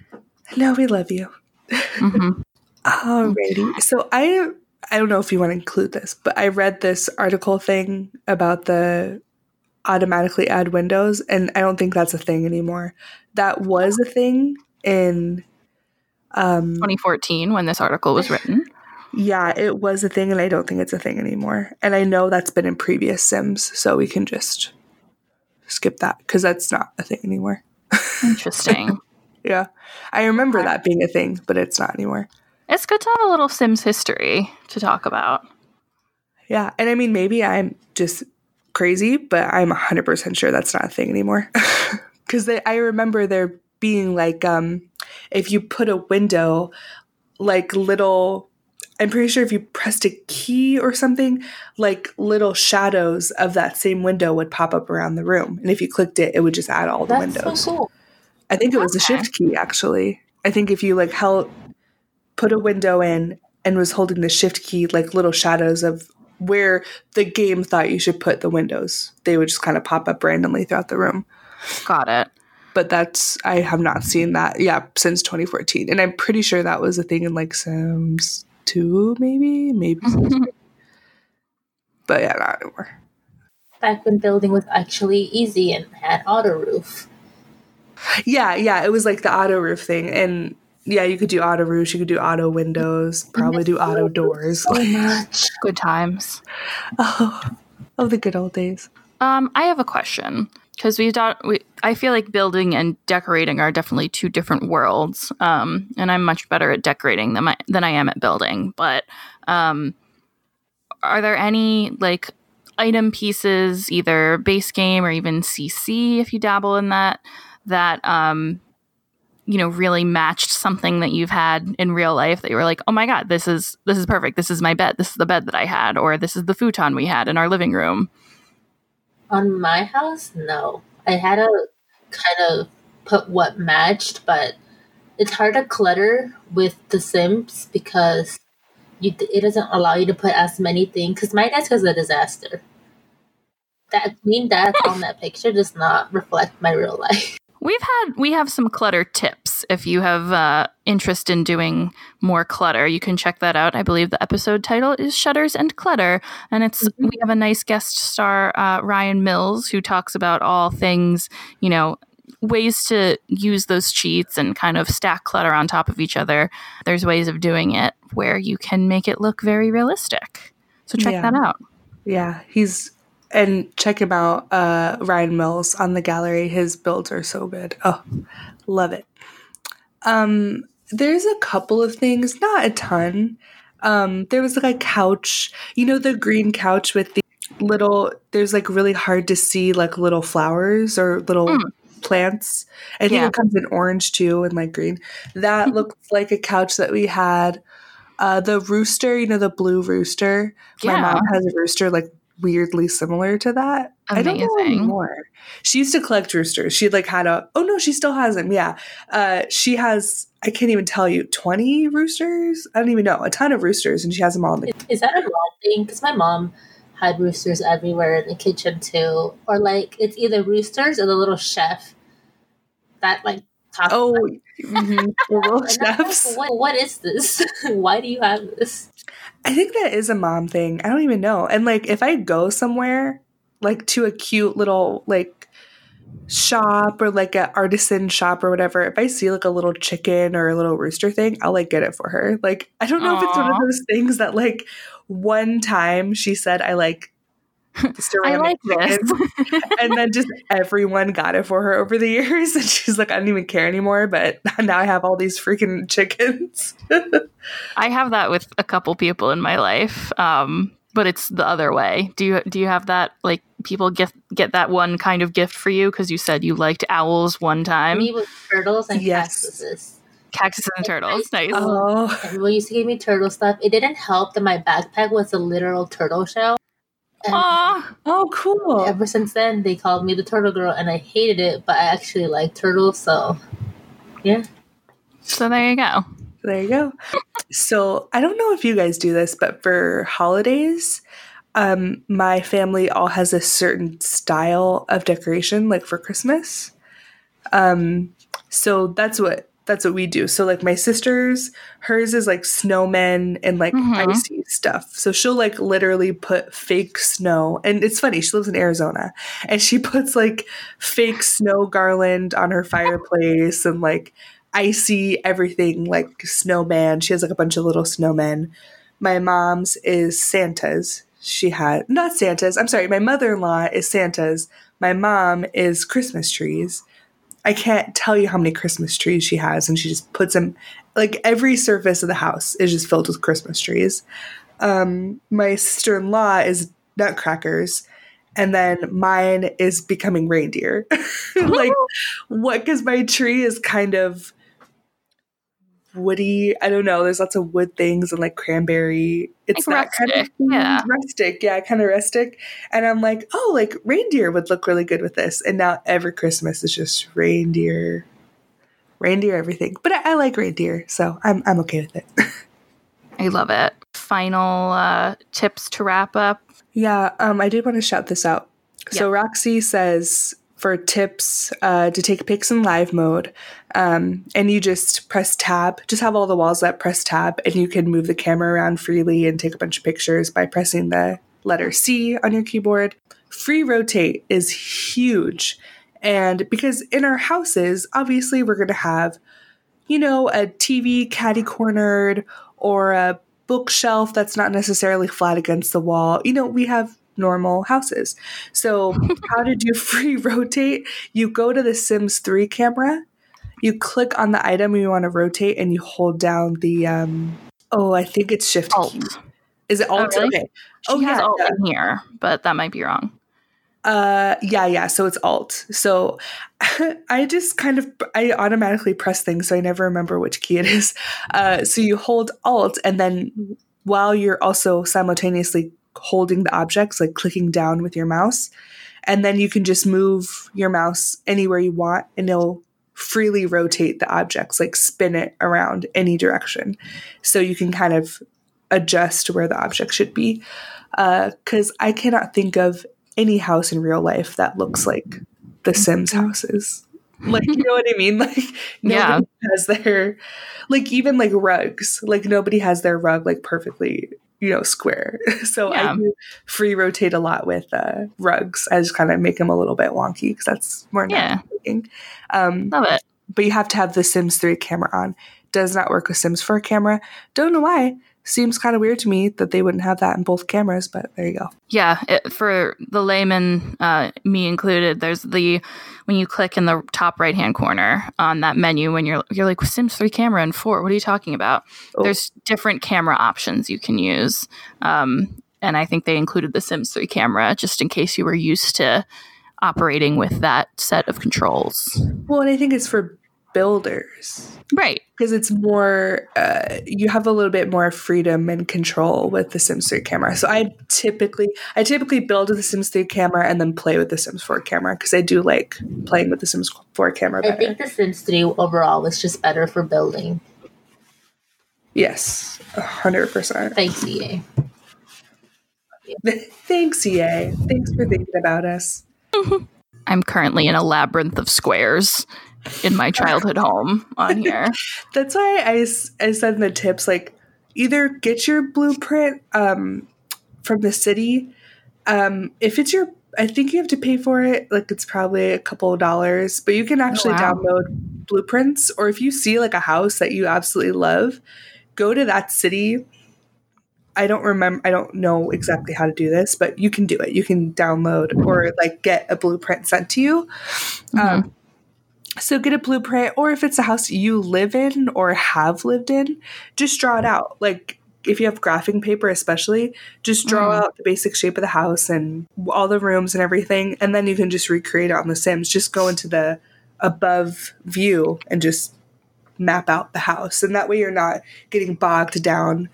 No, we love you. Mm-hmm. [LAUGHS] Alrighty. So I I don't know if you want to include this, but I read this article thing about the automatically add windows, and I don't think that's a thing anymore. That was a thing in um, 2014 when this article was written. Yeah, it was a thing, and I don't think it's a thing anymore. And I know that's been in previous Sims, so we can just skip that because that's not a thing anymore. Interesting. [LAUGHS] yeah. I remember that being a thing, but it's not anymore. It's good to have a little Sims history to talk about. Yeah. And I mean, maybe I'm just crazy, but I'm 100% sure that's not a thing anymore. [LAUGHS] Because I remember there being like, um, if you put a window, like little I'm pretty sure if you pressed a key or something, like little shadows of that same window would pop up around the room. And if you clicked it, it would just add all the That's windows. so cool. I think it was a shift key actually. I think if you like held put a window in and was holding the shift key, like little shadows of where the game thought you should put the windows, they would just kind of pop up randomly throughout the room. Got it. But that's I have not seen that, yeah, since 2014, and I'm pretty sure that was a thing in like Sims 2, maybe, maybe. [LAUGHS] But yeah, not anymore. Back when building was actually easy and had auto roof. Yeah, yeah, it was like the auto roof thing, and yeah, you could do auto roofs, you could do auto windows, probably do auto doors. So much. Good times. [LAUGHS] Oh, oh, the good old days. Um, I have a question because we don't. We, I feel like building and decorating are definitely two different worlds. Um, and I'm much better at decorating than I, than I am at building. But um, are there any like item pieces, either base game or even CC, if you dabble in that, that um, you know really matched something that you've had in real life that you were like, oh my god, this is this is perfect. This is my bed. This is the bed that I had, or this is the futon we had in our living room. On my house, no. I had to kind of put what matched, but it's hard to clutter with The Sims because you it doesn't allow you to put as many things. Because my desk is a disaster. That green desk on that picture does not reflect my real life. We've had we have some clutter tips. If you have uh, interest in doing more clutter, you can check that out. I believe the episode title is "Shutters and Clutter," and it's Mhm. we have a nice guest star uh, Ryan Mills who talks about all things you know ways to use those cheats and kind of stack clutter on top of each other. There's ways of doing it where you can make it look very realistic. So check Yeah. that out. Yeah, he's and check him out, uh, Ryan Mills on the gallery. His builds are so good. Oh, love it. Um, there's a couple of things, not a ton. Um, there was like a couch, you know, the green couch with the little. There's like really hard to see like little flowers or little Mm. plants. I think Yeah. it comes in orange too and like green. That looks like a couch that we had. Uh, the rooster, you know, the blue rooster. My mom has a rooster like weirdly similar to that. I don't know Amazing. anymore. She used to collect roosters. She like had a oh no, she still has them. Yeah. Uh she has I can't even tell you, 20 roosters? I don't even know. A ton of roosters and she has them all in the Is, is that a mom thing? Because my mom had roosters everywhere in the kitchen too, or like it's either roosters or the little chef that like talks. Oh mhm, the little [LAUGHS] And like, what, what is this? [LAUGHS] Why do you have this? I think that is a mom thing. I don't even know. And like if I go somewhere like to a cute little like shop or like an artisan shop or whatever, if I see like a little chicken or a little rooster thing, I'll like get it for her. Like I don't know if it's one of those things that like one time she said I like [LAUGHS] I like this. [LAUGHS] and then just everyone got it for her over the [LAUGHS] years and she's like I don't even care anymore but now I have all these freaking chickens. I have that with a couple people in my life, um, but it's the other way. Do you do you have that like people gift get that one kind of gift for you because you said you liked owls one time, me with turtles and Yes. cactuses. cactuses and turtles. Nice. oh. Everyone used to give me turtle stuff. It didn't help that my backpack was a literal turtle shell. And Aw, Oh cool. ever since then, they called me the turtle girl, and I hated it, but I actually like turtles, so yeah. so there you go. There you go. So I don't know if you guys do this, but for holidays, um, my family all has a certain style of decoration, like for Christmas. Um, so that's what that's what we do. So like my sister's, hers is like snowmen and like Mhm. icy stuff. So she'll like literally put fake snow, and it's funny. She lives in Arizona, and she [LAUGHS] puts like fake snow garland on her fireplace and like icy everything like snowman. She has like a bunch of little snowmen. My mom's is Santa's. She had not Santa's. I'm sorry. My mother-in-law is Santa's. My mom is Christmas trees. I can't tell you how many Christmas trees she has, and she just puts them like every surface of the house is just filled with Christmas trees. Um, my sister-in-law is nutcrackers, and then mine is becoming reindeer. [LAUGHS] like what? Because my tree is kind of woody. I don't know. There's lots of wood things and like cranberry. It's Like that kind of rustic, yeah. rustic, yeah, kind of rustic. And I'm like, oh, like reindeer would look really good with this. And now every Christmas is just reindeer, reindeer everything. But I, I like reindeer, so I'm I'm okay with it. [LAUGHS] I love it. Final uh, tips to wrap up. Yeah, um, I did want to shout this out. So Roxy says for tips uh, to take pics in live mode, um, and you just press tab, just have all the walls that press tab, and you can move the camera around freely and take a bunch of pictures by pressing the letter C on your keyboard. Free rotate is huge. And because in our houses, obviously, we're going to have, you know, a TV caddy cornered or a bookshelf that's not necessarily flat against the wall. You know, we have normal houses. So, [LAUGHS] how to do [LAUGHS] free rotate? You go to the Sims 3 camera, you click on the item you want to rotate, and you hold down the, um, oh, I think it's Shift Alt. key. Is it Alt? really? Okay. She Oh, has yeah, alt yeah. in here, but that might be wrong. Uh, yeah, yeah. So it's Alt. So [LAUGHS] I just kind of I automatically press things, so I never remember which key it is. Uh, so you hold Alt, and then while you're also simultaneously holding the objects, like clicking down with your mouse, and then you can just move your mouse anywhere you want, and it'll freely rotate the objects, like spin it around any direction. So you can kind of adjust where the object should be. Because I cannot think of any house in real life that looks like the Sims houses. Like, you know what I mean? [LAUGHS] Like, Yeah. nobody has their, like, even like rugs. Like, nobody has their rug like perfectly, you know, square. [LAUGHS] So Yeah. I do free rotate a lot with uh, rugs. I just kind of make them a little bit wonky because that's more Yeah. natural Um, Love it. but you have to have the Sims 3 camera on. Does not work with Sims 4 camera. Don't know why. Seems kind of weird to me that they wouldn't have that in both cameras, but there you go. Yeah, it, for the layman, uh, me included, there's the when you click in the top right hand corner on that menu when you're you're like Sims three camera and four. What are you talking about? Oh. There's different camera options you can use, um, and I think they included the Sims three camera just in case you were used to operating with that set of controls. Well, and I think it's for builders Right. because it's more, uh, you have a little bit more freedom and control with the Sims 3 camera. So I typically, I typically build with the Sims 3 camera and then play with the Sims 4 camera because I do like playing with the Sims 4 camera I think The Sims 3 overall was just better for building. yes, a hundred percent. Thanks, EA. [LAUGHS] Thanks, EA. Thanks for thinking about us. [LAUGHS] I'm currently in a labyrinth of squares in my childhood home on [LAUGHS] here. That's why I, said in the tips like either get your blueprint um, from the city. Um, if it's your, I think you have to pay for it. Like it's probably a couple of dollars, but you can actually wow. download blueprints. Or if you see like a house that you absolutely love, go to that city. I don't remember. I don't know exactly how to do this, but you can do it. You can download or like get a blueprint sent to you. Um, so get a blueprint, or if it's a house you live in or have lived in, just draw it out. Like if you have graphing paper, especially, just draw Mm. out the basic shape of the house and all the rooms and everything, and then you can just recreate it on The Sims. Just go into the above view and just map out the house, and that way you're not getting bogged down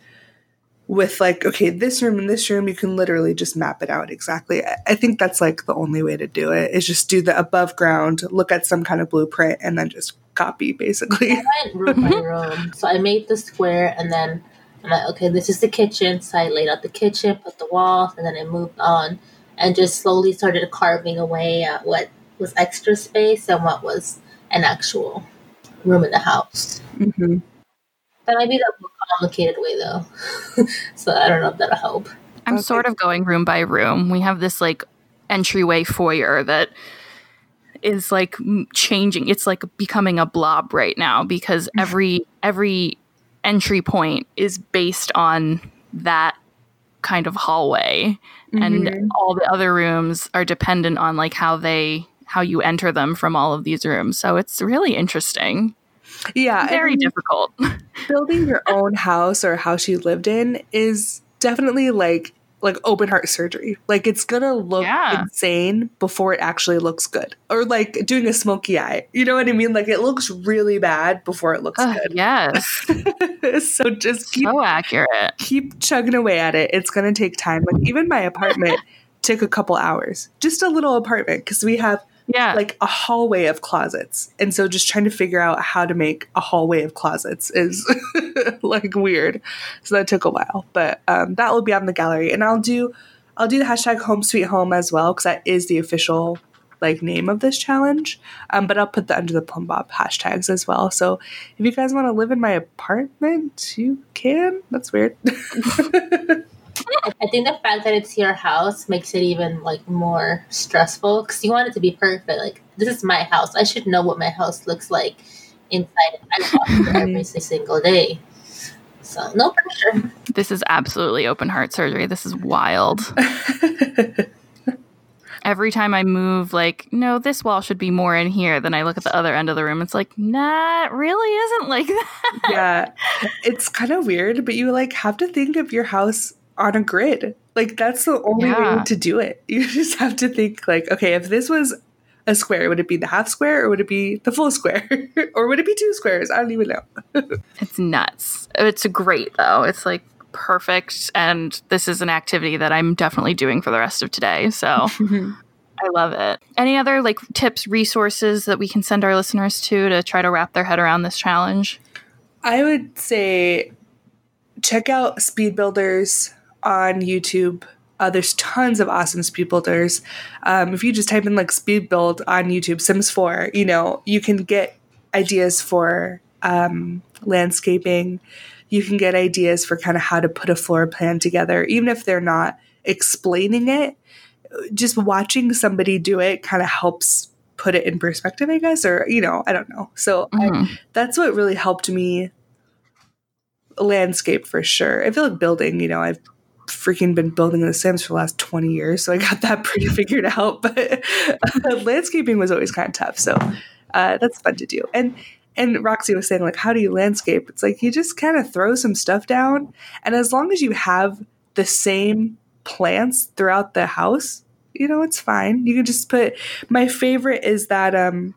with like okay this room and this room you can literally just map it out exactly I- think that's like the only way to do it is just do the above ground look at some kind of blueprint and then just copy basically I went room by [LAUGHS] room. So I made the square and then I'm like, okay, this is the kitchen. So I laid out the kitchen, put the walls, and then I moved on and just slowly started carving away at what was extra space and what was an actual room in the house. hmm That might be the more complicated way though. [LAUGHS] so I don't know if that'll help. I'm Okay. sort of going room by room. We have this like entryway foyer that is like changing. It's like becoming a blob right now because every every entry point is based on that kind of hallway and Mhm. all the other rooms are dependent on like how they how you enter them from all of these rooms. So it's really interesting. Yeah Very difficult. [LAUGHS] building your own house or house you lived in is definitely like like open heart surgery. Like it's gonna look Yeah. insane before it actually looks good. Or like doing a smoky eye. You know what I mean? Like it looks really bad before it looks Ugh, good. yes. [LAUGHS] so just keep so accurate. keep chugging away at it. It's gonna take time. Like even my apartment [LAUGHS] took a couple hours. Just a little apartment because we have Yeah. like a hallway of closets. And so just trying to figure out how to make a hallway of closets is [LAUGHS] like weird. So that took a while. But um, that will be on the gallery. And I'll do I'll do the hashtag home sweet home as well, because that is the official like name of this challenge. Um, but I'll put the under the Plumbob hashtags as well. So if you guys want to live in my apartment, you can. That's weird. [LAUGHS] I I think the fact that it's your house makes it even like more stressful because you want it to be perfect. Like this is my house. I should know what my house looks like inside and out [LAUGHS] every single day. So no pressure. this is absolutely open heart surgery. This is wild. [LAUGHS] Every time I move, like, no, this wall should be more in here. Then I look at the other end of the room. It's like, nah, it really isn't like [LAUGHS] that. yeah. It's kind of weird, but you like have to think of your house on a grid. Like that's the only Yeah. way to do it. [LAUGHS] You just have to think like, okay, if this was a square, would it be the half square or would it be the full square? [LAUGHS] or would it be two squares? I don't even know. It's nuts. It's great, though. It's like perfect. And this is an activity that I'm definitely doing for the rest of today. So [LAUGHS] I love it. Any other like tips, resources that we can send our listeners to to try to wrap their head around this challenge? I would say check out Speed Builders on YouTube. Uh, there's tons of awesome speed builders. Um, if you just type in like speed build on YouTube, Sims 4, you know, you can get ideas for um, landscaping. You can get ideas for kind of how to put a floor plan together, even if they're not explaining it. Just watching somebody do it kind of helps put it in perspective, I guess, or, you know, I don't know. So I, Mhm. that's what really helped me landscape for sure. I feel like building, you know, I've freaking been building in The Sims for the last 20 years, so I got that pretty [LAUGHS] figured out. But landscaping was always kind of tough. So uh, that's fun to do. And and Roxy was saying, like, how do you landscape? It's like you just kind of throw some stuff down, and as long as you have the same plants throughout the house, you know, it's fine. You can just put. My favorite is that um,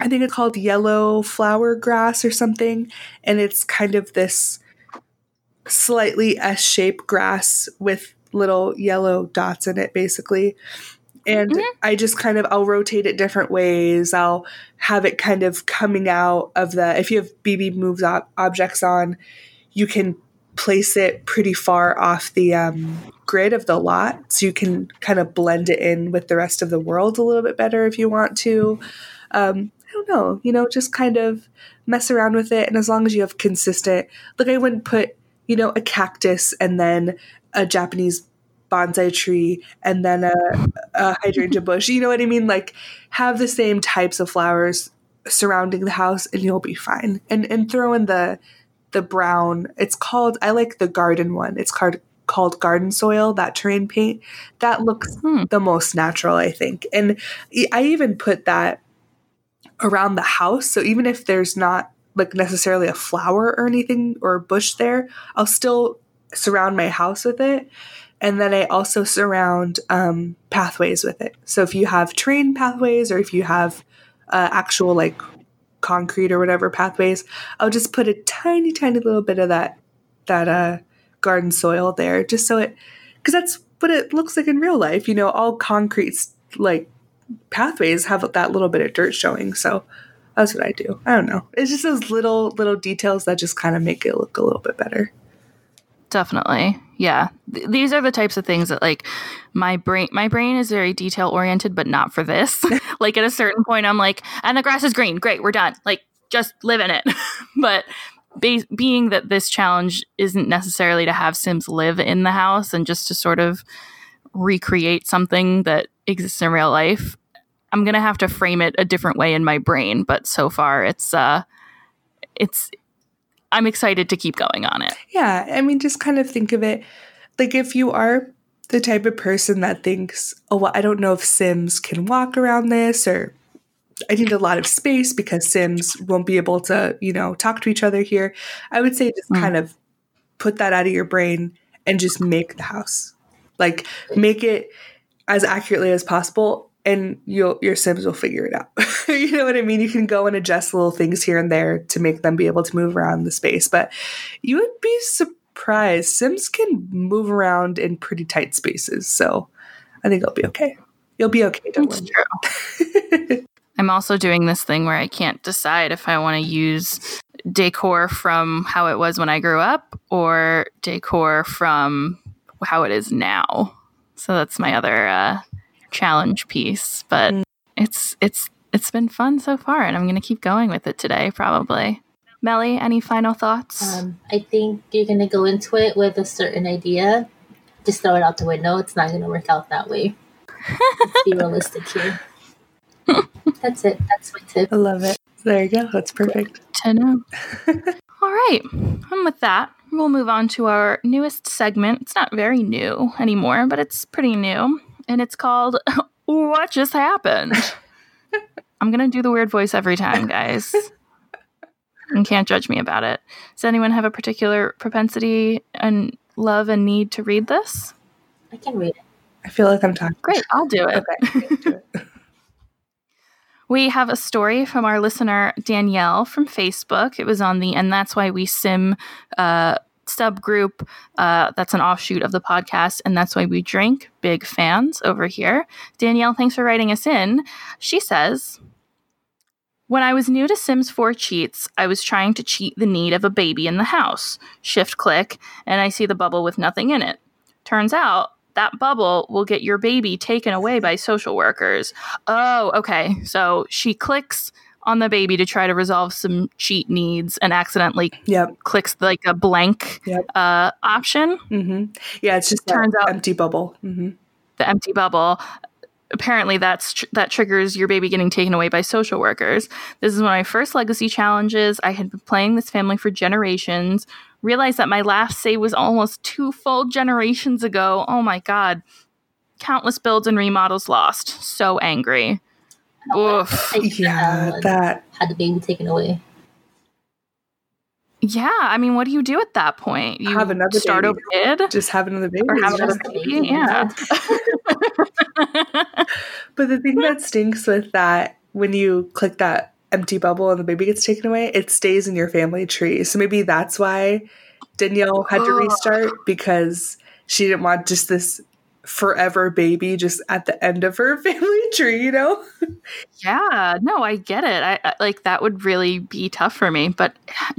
I think it's called yellow flower grass or something, and it's kind of this slightly S-shaped grass with little yellow dots in it, basically. And Mhm. I just kind of I'll rotate it different ways. I'll have it kind of coming out of the. If you have BB moves ob- objects on, you can place it pretty far off the um, grid of the lot, so you can kind of blend it in with the rest of the world a little bit better if you want to. Um, I don't know, you know, just kind of mess around with it. And as long as you have consistent, like I wouldn't put, you know, a cactus and then a Japanese bonsai tree and then a, a hydrangea [LAUGHS] bush. You know what I mean? Like have the same types of flowers surrounding the house and you'll be fine. And and throw in the the brown. It's called I like the garden one. It's called called garden soil, that terrain paint. That looks Hmm. the most natural, I think. And I even put that around the house. So even if there's not like necessarily a flower or anything or a bush there, I'll still surround my house with it. And then I also surround um, pathways with it. So if you have terrain pathways or if you have uh, actual like concrete or whatever pathways, I'll just put a tiny, tiny little bit of that that uh, garden soil there, just so it because that's what it looks like in real life. You know, all concrete like pathways have that little bit of dirt showing. So that's what I do. I don't know. It's just those little little details that just kind of make it look a little bit better. Definitely. Yeah. Th- these are the types of things that like my brain my brain is very detail oriented but not for this. [LAUGHS] like at a certain point I'm like and the grass is green. Great, we're done. Like just live in it. [LAUGHS] but be- being that this challenge isn't necessarily to have Sims live in the house and just to sort of recreate something that exists in real life, I'm going to have to frame it a different way in my brain, but so far it's uh it's I'm excited to keep going on it. Yeah, I mean, just kind of think of it like if you are the type of person that thinks, oh, well, I don't know if Sims can walk around this, or I need a lot of space because Sims won't be able to, you know, talk to each other here. I would say just Mm. kind of put that out of your brain and just make the house. Like make it as accurately as possible and you'll your sims will figure it out [LAUGHS] you know what i mean you can go and adjust little things here and there to make them be able to move around the space but you would be surprised sims can move around in pretty tight spaces so i think it'll be okay you'll be okay don't true. [LAUGHS] I'm also doing this thing where I can't decide if I want to use decor from how it was when I grew up or decor from how it is now. So that's my other uh, challenge piece. But Mm. it's it's it's been fun so far, and I'm going to keep going with it today, probably. Melly, any final thoughts? Um, I think you're gonna go into it with a certain idea. Just throw it out the window. It's not gonna work out that way. Let's be realistic here. [LAUGHS] That's it. That's my tip. i love it there you go that's perfect to know. [LAUGHS] All right. And with that, we'll move on to our newest segment. It's not very new anymore, but it's pretty new. And it's called [LAUGHS] What Just Happened? [LAUGHS] I'm going to do the weird voice every time, guys. [LAUGHS] and can't judge me about it. Does anyone have a particular propensity and love and need to read this? I can read it. i feel like i'm talking Great, I'll do it. okay do it. We have a story from our listener Danielle from Facebook. It was on the And That's Why We Sim uh, subgroup. Uh, that's an offshoot of the podcast, and that's why we drink. Big fans over here. Danielle, thanks for writing us in. She says, when I was new to Sims 4 cheats, I was trying to cheat the need of a baby in the house. Shift click, and I see the bubble with nothing in it. Turns out that bubble will get your baby taken away by social workers. Oh, okay. So she clicks on the baby to try to resolve some cheat needs and accidentally yep clicks like a blank Yep. uh, option, hmm yeah it's just Turns out- empty bubble hmm the empty bubble. Apparently, that's tr- that triggers your baby getting taken away by social workers. This is one of my first legacy challenges. I had been playing this family for generations. Realized that my last save was almost two full generations ago. Oh my god! Countless builds and remodels lost. So angry. Oof. Yeah that had the baby taken away. Yeah, I mean, what do you do at that point? You Have another start baby. over kid just have another baby or have another just- baby? Yeah. [LAUGHS] But the thing that stinks with that, when you click that empty bubble and the baby gets taken away, it stays in your family tree. So maybe that's why Danielle had to restart because she didn't want just this forever baby just at the end of her [LAUGHS] family tree, you know? Yeah, no, I get it. I, I like that would really be tough for me, but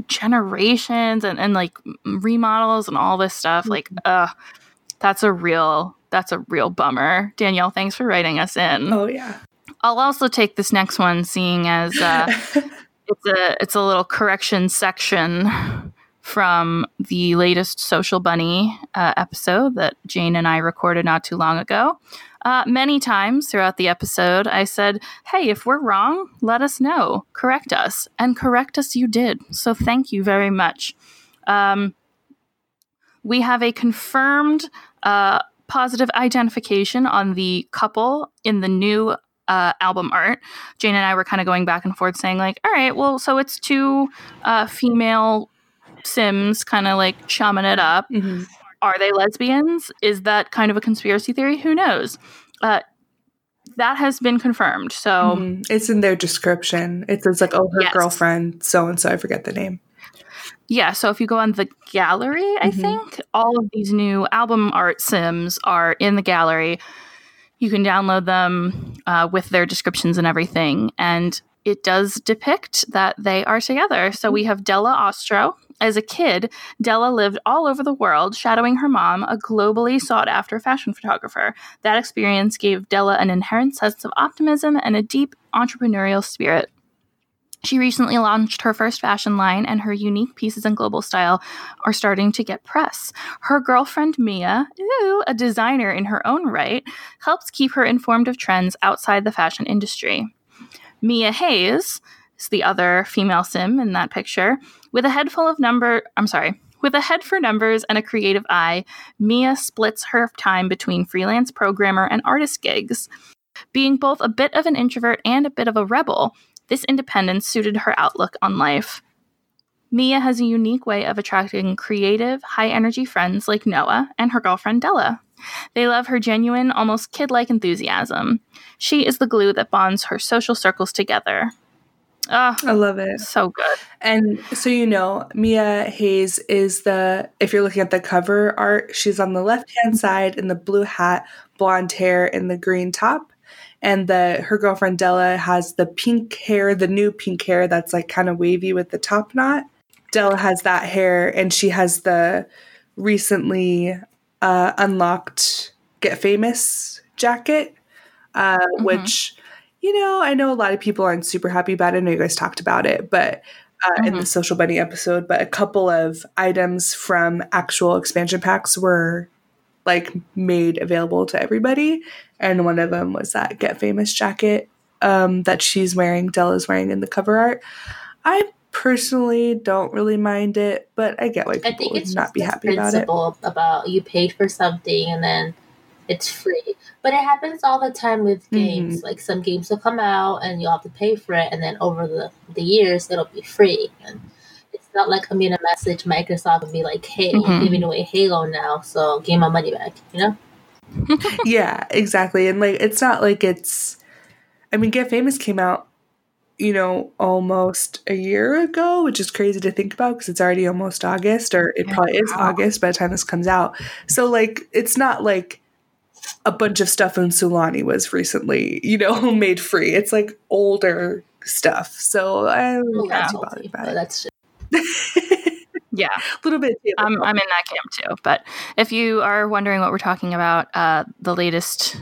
generations and, and like remodels and all this stuff, like, uh, that's a real that's a real bummer. Danielle, thanks for writing us in. Oh, yeah. I'll also take this next one, seeing as uh, [LAUGHS] it's a it's a little correction section from the latest Social Bunny uh, episode that Jane and I recorded not too long ago. Uh, many times throughout the episode, I said, "Hey, if we're wrong, let us know, correct us," and correct us you did. So thank you very much. Um, we have a confirmed uh, positive identification on the couple in the new uh, album art. Jane and I were kind of going back and forth saying, like, all right, well, so it's two uh, female Sims kind of like chumming it up. Mhm. Are they lesbians? Is that kind of a conspiracy theory? Who knows? Uh, that has been confirmed. So, Mhm. It's in their description. It says, like, oh, her Yes. girlfriend, so and so. I forget the name. yeah, so if you go on the gallery, I Mhm. think all of these new album art Sims are in the gallery. You can download them uh, with their descriptions and everything. And it does depict that they are together. So we have Della Ostro. As a kid, Della lived all over the world, shadowing her mom, a globally sought after fashion photographer. That experience gave Della an inherent sense of optimism and a deep entrepreneurial spirit. She recently launched her first fashion line, and her unique pieces and global style are starting to get press. Her girlfriend Mia, ooh, a designer in her own right, helps keep her informed of trends outside the fashion industry. Mia Hayes is the other female sim in that picture, with a head full of number. I'm sorry. With a head for numbers and a creative eye, Mia splits her time between freelance programmer and artist gigs. Being both a bit of an introvert and a bit of a rebel, this independence suited her outlook on life. Mia has a unique way of attracting creative, high energy friends like Noah and her girlfriend Della. They love her genuine, almost kid like enthusiasm. She is the glue that bonds her social circles together. Oh, I love it. So good. And so you know, Mia Hayes is the if you're looking at the cover art, she's on the left hand side in the blue hat, blonde hair, and the green top. And the her girlfriend Della has the pink hair, the new pink hair that's like kind of wavy with the top knot. Della has that hair, and she has the recently uh, unlocked Get Famous jacket, uh, mm-hmm. which you know, I know a lot of people aren't super happy about it. I know you guys talked about it, but uh, mm-hmm. in the mm-hmm. Social Bunny episode, but a couple of items from actual expansion packs were like made available to everybody, and one of them was that Get Famous jacket um, that she's wearing. Dell is wearing in the cover art. I personally don't really mind it, but I get why people would not be happy about it. About you paid for something and then it's free. But it happens all the time with games. Mm-hmm. Like some games will come out and you'll have to pay for it, and then over the, the years it'll be free. And it's not like I'm gonna message Microsoft and be like, "Hey, mm-hmm. you're giving away Halo now, so give my money back." You know? [LAUGHS] yeah, exactly. And like, it's not like it's. I mean, Get Famous came out you know, almost a year ago, which is crazy to think about because it's already almost August, or it probably is August by the time this comes out. So, like, it's not like a bunch of stuff in Sulani was recently, you know, [LAUGHS] made free. It's like older stuff. So I'm not too bothered about it. That's just- [LAUGHS] yeah, a little bit. I'm, I'm in that camp too. But if you are wondering what we're talking about, uh, the latest,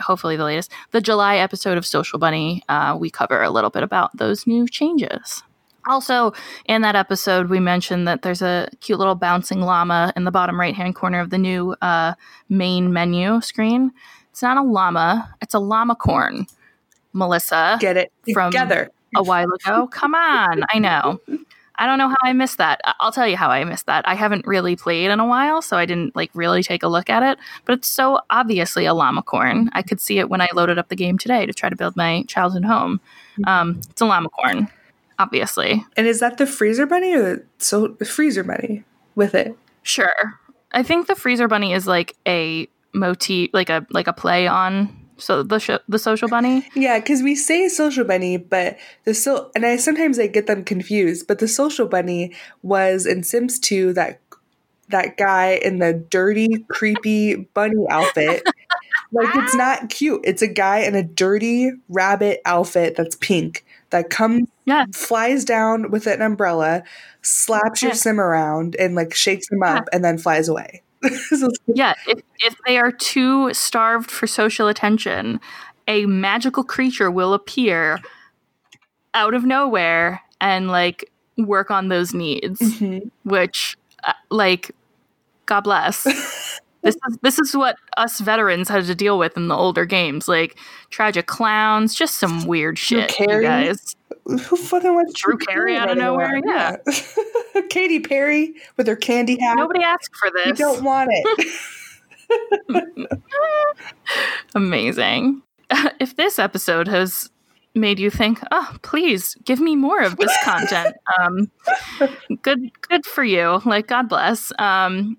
hopefully the latest, the July episode of Social Bunny, uh, we cover a little bit about those new changes. Also, in that episode, we mentioned that there's a cute little bouncing llama in the bottom right hand corner of the new uh, main menu screen. It's not a llama, it's a llama corn. Melissa. Get it from together. a while ago. Come on. I know. [LAUGHS] I don't know how I missed that. I'll tell you how I missed that. I haven't really played in a while, so I didn't like really take a look at it. But it's so obviously a llama corn. I could see it when I loaded up the game today to try to build my childhood home. Um, it's a llama corn obviously. And is that the freezer bunny or the so freezer bunny with it? Sure. I think the freezer bunny is like a motif, like a like a play on so the sh- the social bunny. Yeah, because we say social bunny, but the so and I sometimes I get them confused. But the social bunny was in Sims 2 that that guy in the dirty, creepy bunny outfit. like it's not cute. It's a guy in a dirty rabbit outfit that's pink that comes yeah. flies down with an umbrella, slaps yeah. your sim around and like shakes him up yeah. and then flies away. [LAUGHS] so yeah, if, if they are too starved for social attention, a magical creature will appear out of nowhere and like work on those needs, mm-hmm. which uh, like God bless. [LAUGHS] this is this is what us veterans had to deal with in the older games, like tragic clowns, just some weird shit, you guys. Who fucking wants Drew Carey out of nowhere? Yeah, yeah. [LAUGHS] Katy Perry with her candy hat. Nobody asked for this. You don't want it. [LAUGHS] [LAUGHS] Amazing. If this episode has made you think, oh, please give me more of this content. Um, good, good for you. Like, God bless. Um,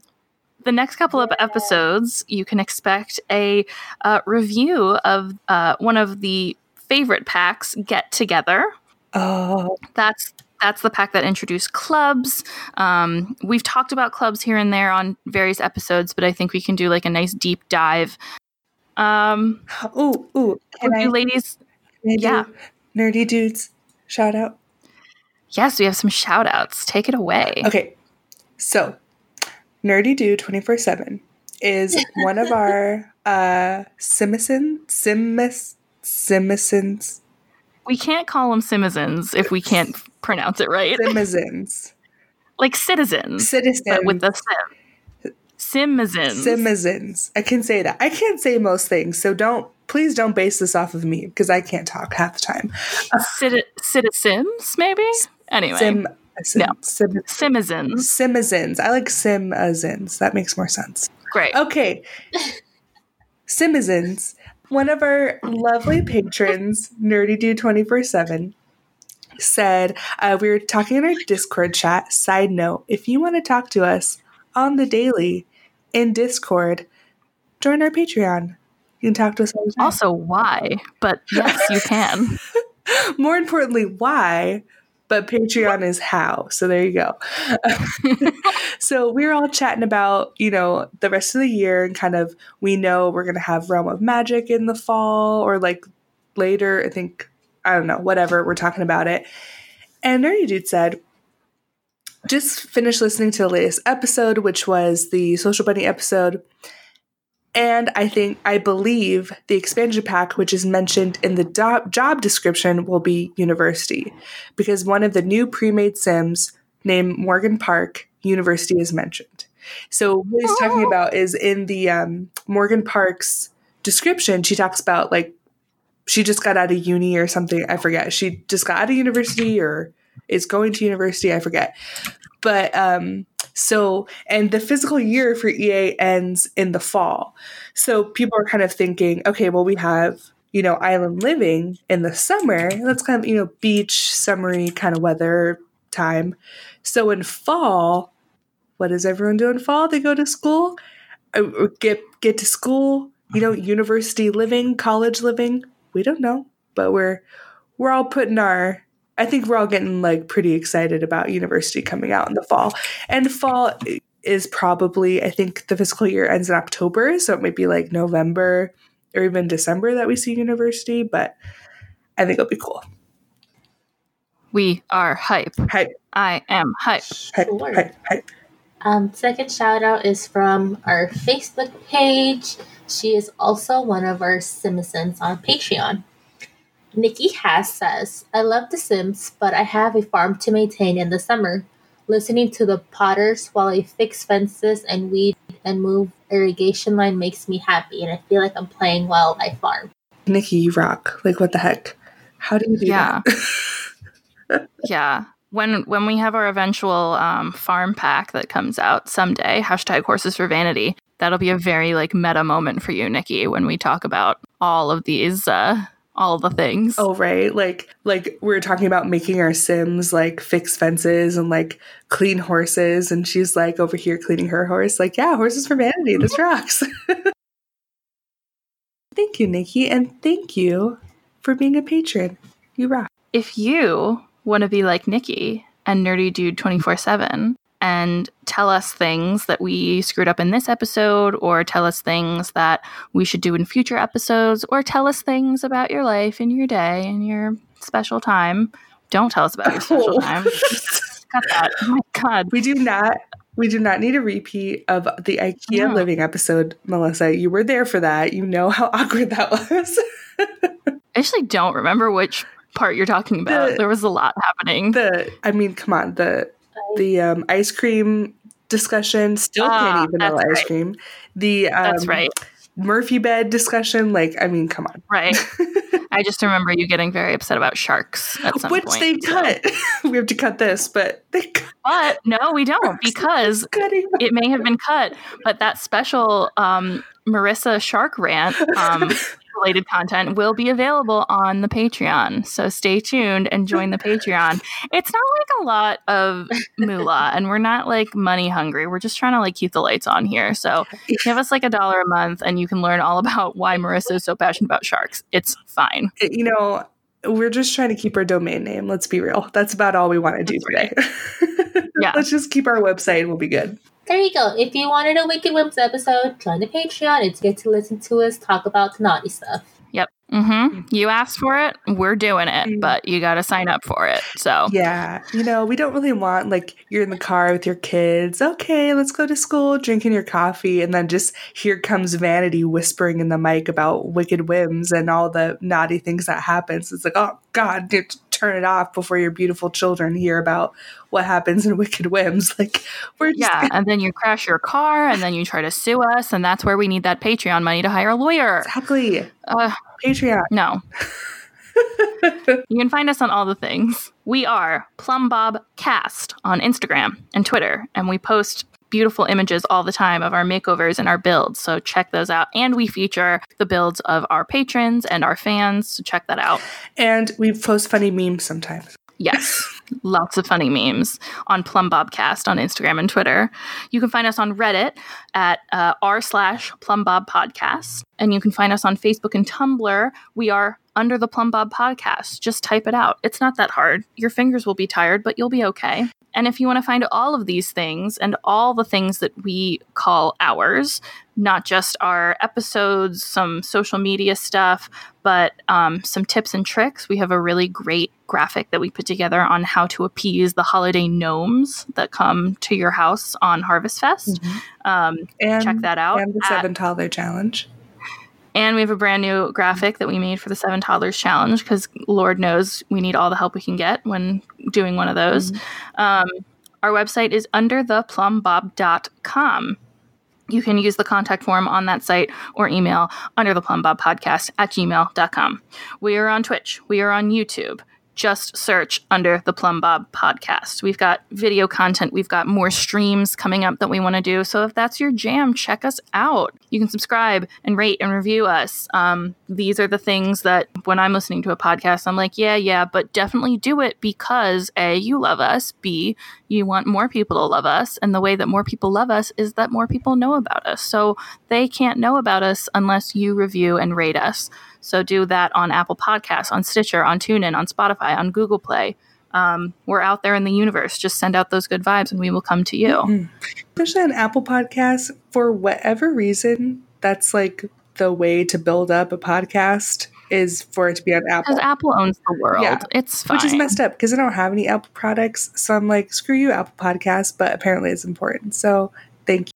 the next couple of episodes, you can expect a uh, review of uh, one of the favorite packs, Get Together. Oh, that's that's the pack that introduced clubs. Um, we've talked about clubs here and there on various episodes, but I think we can do like a nice deep dive. Um, ooh, ooh, can I, ladies? Can yeah, nerdy dudes, shout out. Yes, we have some shout outs. Take it away. Okay, so Nerdy Dude 24 7 is [LAUGHS] one of our uh Simison Simis Simisons. We can't call them Simizens if we can't pronounce it right. [LAUGHS] Simizens. like citizens. Citizens. But with the sim. Simizens. Simizens. I can say that. I can't say most things, so don't please don't base this off of me because I can't talk half the time. Uh, Citizens, maybe? Anyway. Sim Sim, no. Sim, Simizens. Simizens. I like Simizens. That makes more sense. Great. Okay. [LAUGHS] Simizens, one of our lovely patrons, Nerdy Dude 24 7, said uh, we were talking in our Discord chat. Side note: If you want to talk to us on the daily in Discord, join our Patreon. You can talk to us. Also, why? But yes, you can. [LAUGHS] More importantly, why? But Patreon is how. So there you go. [LAUGHS] so we were all chatting about, you know, the rest of the year and kind of we know we're going to have Realm of Magic in the fall or like later. I think, I don't know, whatever. We're talking about it. And Nerdy Dude said, just finished listening to the latest episode, which was the Social Bunny episode. And I think, I believe the expansion pack, which is mentioned in the do- job description, will be university because one of the new pre made Sims named Morgan Park, university is mentioned. So, what he's talking about is in the um, Morgan Park's description, she talks about like she just got out of uni or something. I forget. She just got out of university or is going to university. I forget. But um, so, and the physical year for EA ends in the fall. So people are kind of thinking, okay, well, we have, you know, island living in the summer. That's kind of, you know, beach, summery kind of weather time. So in fall, what does everyone do in fall? They go to school, uh, get get to school, you know, university living, college living. We don't know, but we're we're all putting our I think we're all getting like pretty excited about university coming out in the fall. And fall is probably, I think the fiscal year ends in October, so it might be like November or even December that we see university, but I think it'll be cool. We are hype. Hype. I am hype. Hype. Sure. Hype. Hype. Um, second shout out is from our Facebook page. She is also one of our Simpsons on Patreon. Nikki Haas says, I love The Sims, but I have a farm to maintain in the summer. Listening to the potters while I fix fences and weed and move irrigation line makes me happy, and I feel like I'm playing while I farm. Nikki, you rock. Like, what the heck? How do you do Yeah. that? [LAUGHS] Yeah. When when we have our eventual um, farm pack that comes out someday, hashtag horses for vanity, that'll be a very like meta moment for you, Nikki, when we talk about all of these uh all the things. Oh right, like like we are talking about making our Sims like fix fences and like clean horses, and she's like over here cleaning her horse. Like, yeah, horses for vanity. This [LAUGHS] rocks. [LAUGHS] thank you, Nikki, and thank you for being a patron. You rock. if you want to be like Nikki and Nerdy Dude 24 7 and tell us things that we screwed up in this episode, or tell us things that we should do in future episodes, or tell us things about your life and your day and your special time, don't tell us about your special Oh. time. Cut that. Oh my God. We do not. We do not need a repeat of the IKEA No. living episode, Melissa. You were there for that. You know how [LAUGHS] awkward that was. I actually don't remember which part you're talking about. The- there was a lot happening. the I mean, come on, the the um, ice cream discussion still Ah, can't eat vanilla ice right. cream. The um, That's right. Murphy bed discussion, like I mean, come on, Right. [LAUGHS] I just remember you getting very upset about sharks at some which point. they so- cut. [LAUGHS] we have to cut this, but they [LAUGHS] cut But no, we don't because it may have been cut, but that special um, Marissa Shark rant um, related content will be available on the Patreon. So stay tuned and join the Patreon. It's not like a lot of moolah, and we're not like money hungry. We're just trying to like keep the lights on here. So give us like a dollar a month, and you can learn all about why Marissa is so passionate about sharks. It's fine. Eh, you know, we're just trying to keep our domain name. Let's be real. That's about all we want to do That's today. [LAUGHS] Yeah. Let's just keep our website and we'll be good. There you go. If you wanted a Wicked Whims episode, join the Patreon. It's good to listen to us talk about the naughty stuff. Yep. Mm-hmm. You asked for it, we're doing it, Mm. but you got to sign up for it. So Yeah, you know, we don't really want like you're in the car with your kids. Okay, let's go to school, drinking your coffee, and then just here comes Vanity whispering in the mic about wicked whims and all the naughty things that happens. It's like, oh God, you have to turn it off before your beautiful children hear about what happens in wicked whims. [LAUGHS] Like we're just Yeah, and then you crash your car, and then you try to sue us, and that's where we need that Patreon money to hire a lawyer. exactly Uh, Patreon. no. [LAUGHS] you can find us on all the things. We are Plumbob Cast on Instagram and Twitter, and we post beautiful images all the time of our makeovers and our builds. So check those out. And we feature the builds of our patrons and our fans. So check that out. And we post funny memes sometimes. Yes, [LAUGHS] lots of funny memes on Plumbobcast on Instagram and Twitter. You can find us on Reddit at uh, r slash Plumbob Podcast, and you can find us on Facebook and Tumblr. We are under the Plumbob Podcast. Just type it out. It's not that hard. Your fingers will be tired, but you'll be okay. And if you want to find all of these things and all the things that we call ours, not just our episodes, some social media stuff, but um, some tips and tricks, we have a really great graphic that we put together on how to appease the holiday gnomes that come to your house on Harvest Fest. Mm-hmm. Um, check that out. And the Seven Toddler Challenge. And we have a brand new graphic that we made for the Seven Toddlers Challenge because Lord knows we need all the help we can get when doing one of those. Mm-hmm. Um, our website is undertheplumbbob.com. You can use the contact form on that site or email under the podcast at gmail.com. We are on Twitch. We are on YouTube just search under the Plumbob podcast. We've got video content, we've got more streams coming up that we want to do. So if that's your jam, check us out. You can subscribe and rate and review us. Um, these are the things that when I'm listening to a podcast, I'm like, yeah, yeah, but definitely do it because A, you love us, B, you want more people to love us. And the way that more people love us is that more people know about us. So they can't know about us unless you review and rate us. So do that on Apple Podcasts, on Stitcher, on TuneIn, on Spotify, on Google Play. Um, we're out there in the universe. Just send out those good vibes and we will come to you. Mm-hmm. Especially on Apple Podcasts, for whatever reason, that's like the way to build up a podcast is for it to be on Apple. Because Apple owns the world. Yeah. It's fine. Which is messed up because I don't have any Apple products. So I'm like, screw you, Apple Podcasts, but apparently it's important. So thank you.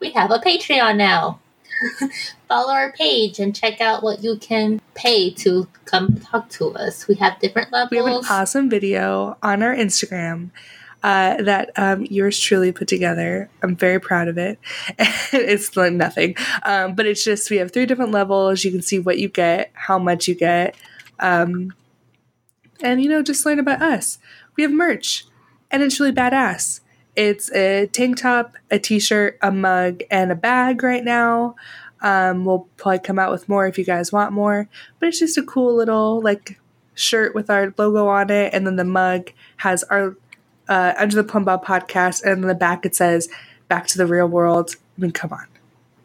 We have a Patreon now. [LAUGHS] follow our page and check out what you can pay to come talk to us. We have different levels. We have an awesome video on our Instagram uh, that um, yours truly put together. I'm very proud of it. [LAUGHS] it's like nothing, um, but it's just we have three different levels. You can see what you get, how much you get, um, and you know, just learn about us. We have merch, and it's really badass. It's a tank top, a t shirt, a mug, and a bag right now. Um, we'll probably come out with more if you guys want more, but it's just a cool little like shirt with our logo on it, and then the mug has our uh, Under the Plumbob podcast, and in the back it says "Back to the Real World." I mean, come on,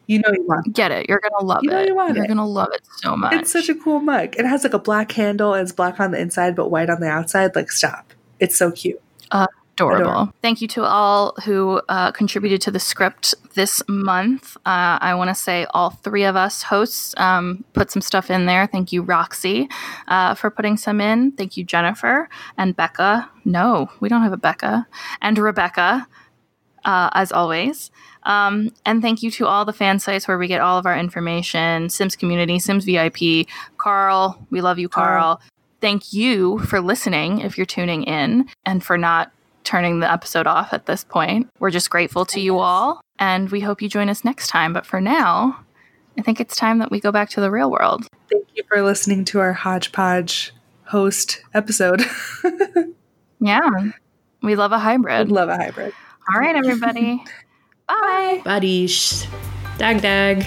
you know you want get it. You're gonna love it. you know it. You are gonna love it so much. It's such a cool mug. It has like a black handle and it's black on the inside but white on the outside. Like, stop! It's so cute. Uh, Adorable. Adorable. Thank you to all who uh, contributed to the script this month. Uh, I want to say all three of us hosts um, put some stuff in there. Thank you, Roxy, uh, for putting some in. Thank you, Jennifer and Becca. No, we don't have a Becca. And Rebecca, uh, as always. Um, and thank you to all the fan sites where we get all of our information Sims Community, Sims VIP, Carl. We love you, Carl. Thank you for listening if you're tuning in and for not turning the episode off at this point. We're just grateful to you all, and we hope you join us next time. But for now, I think it's time that we go back to the real world. Thank you for listening to our hodgepodge host episode. [LAUGHS] yeah, we love a hybrid. Love a hybrid. All right, everybody. [LAUGHS] Bye. Buddies. Dag dag.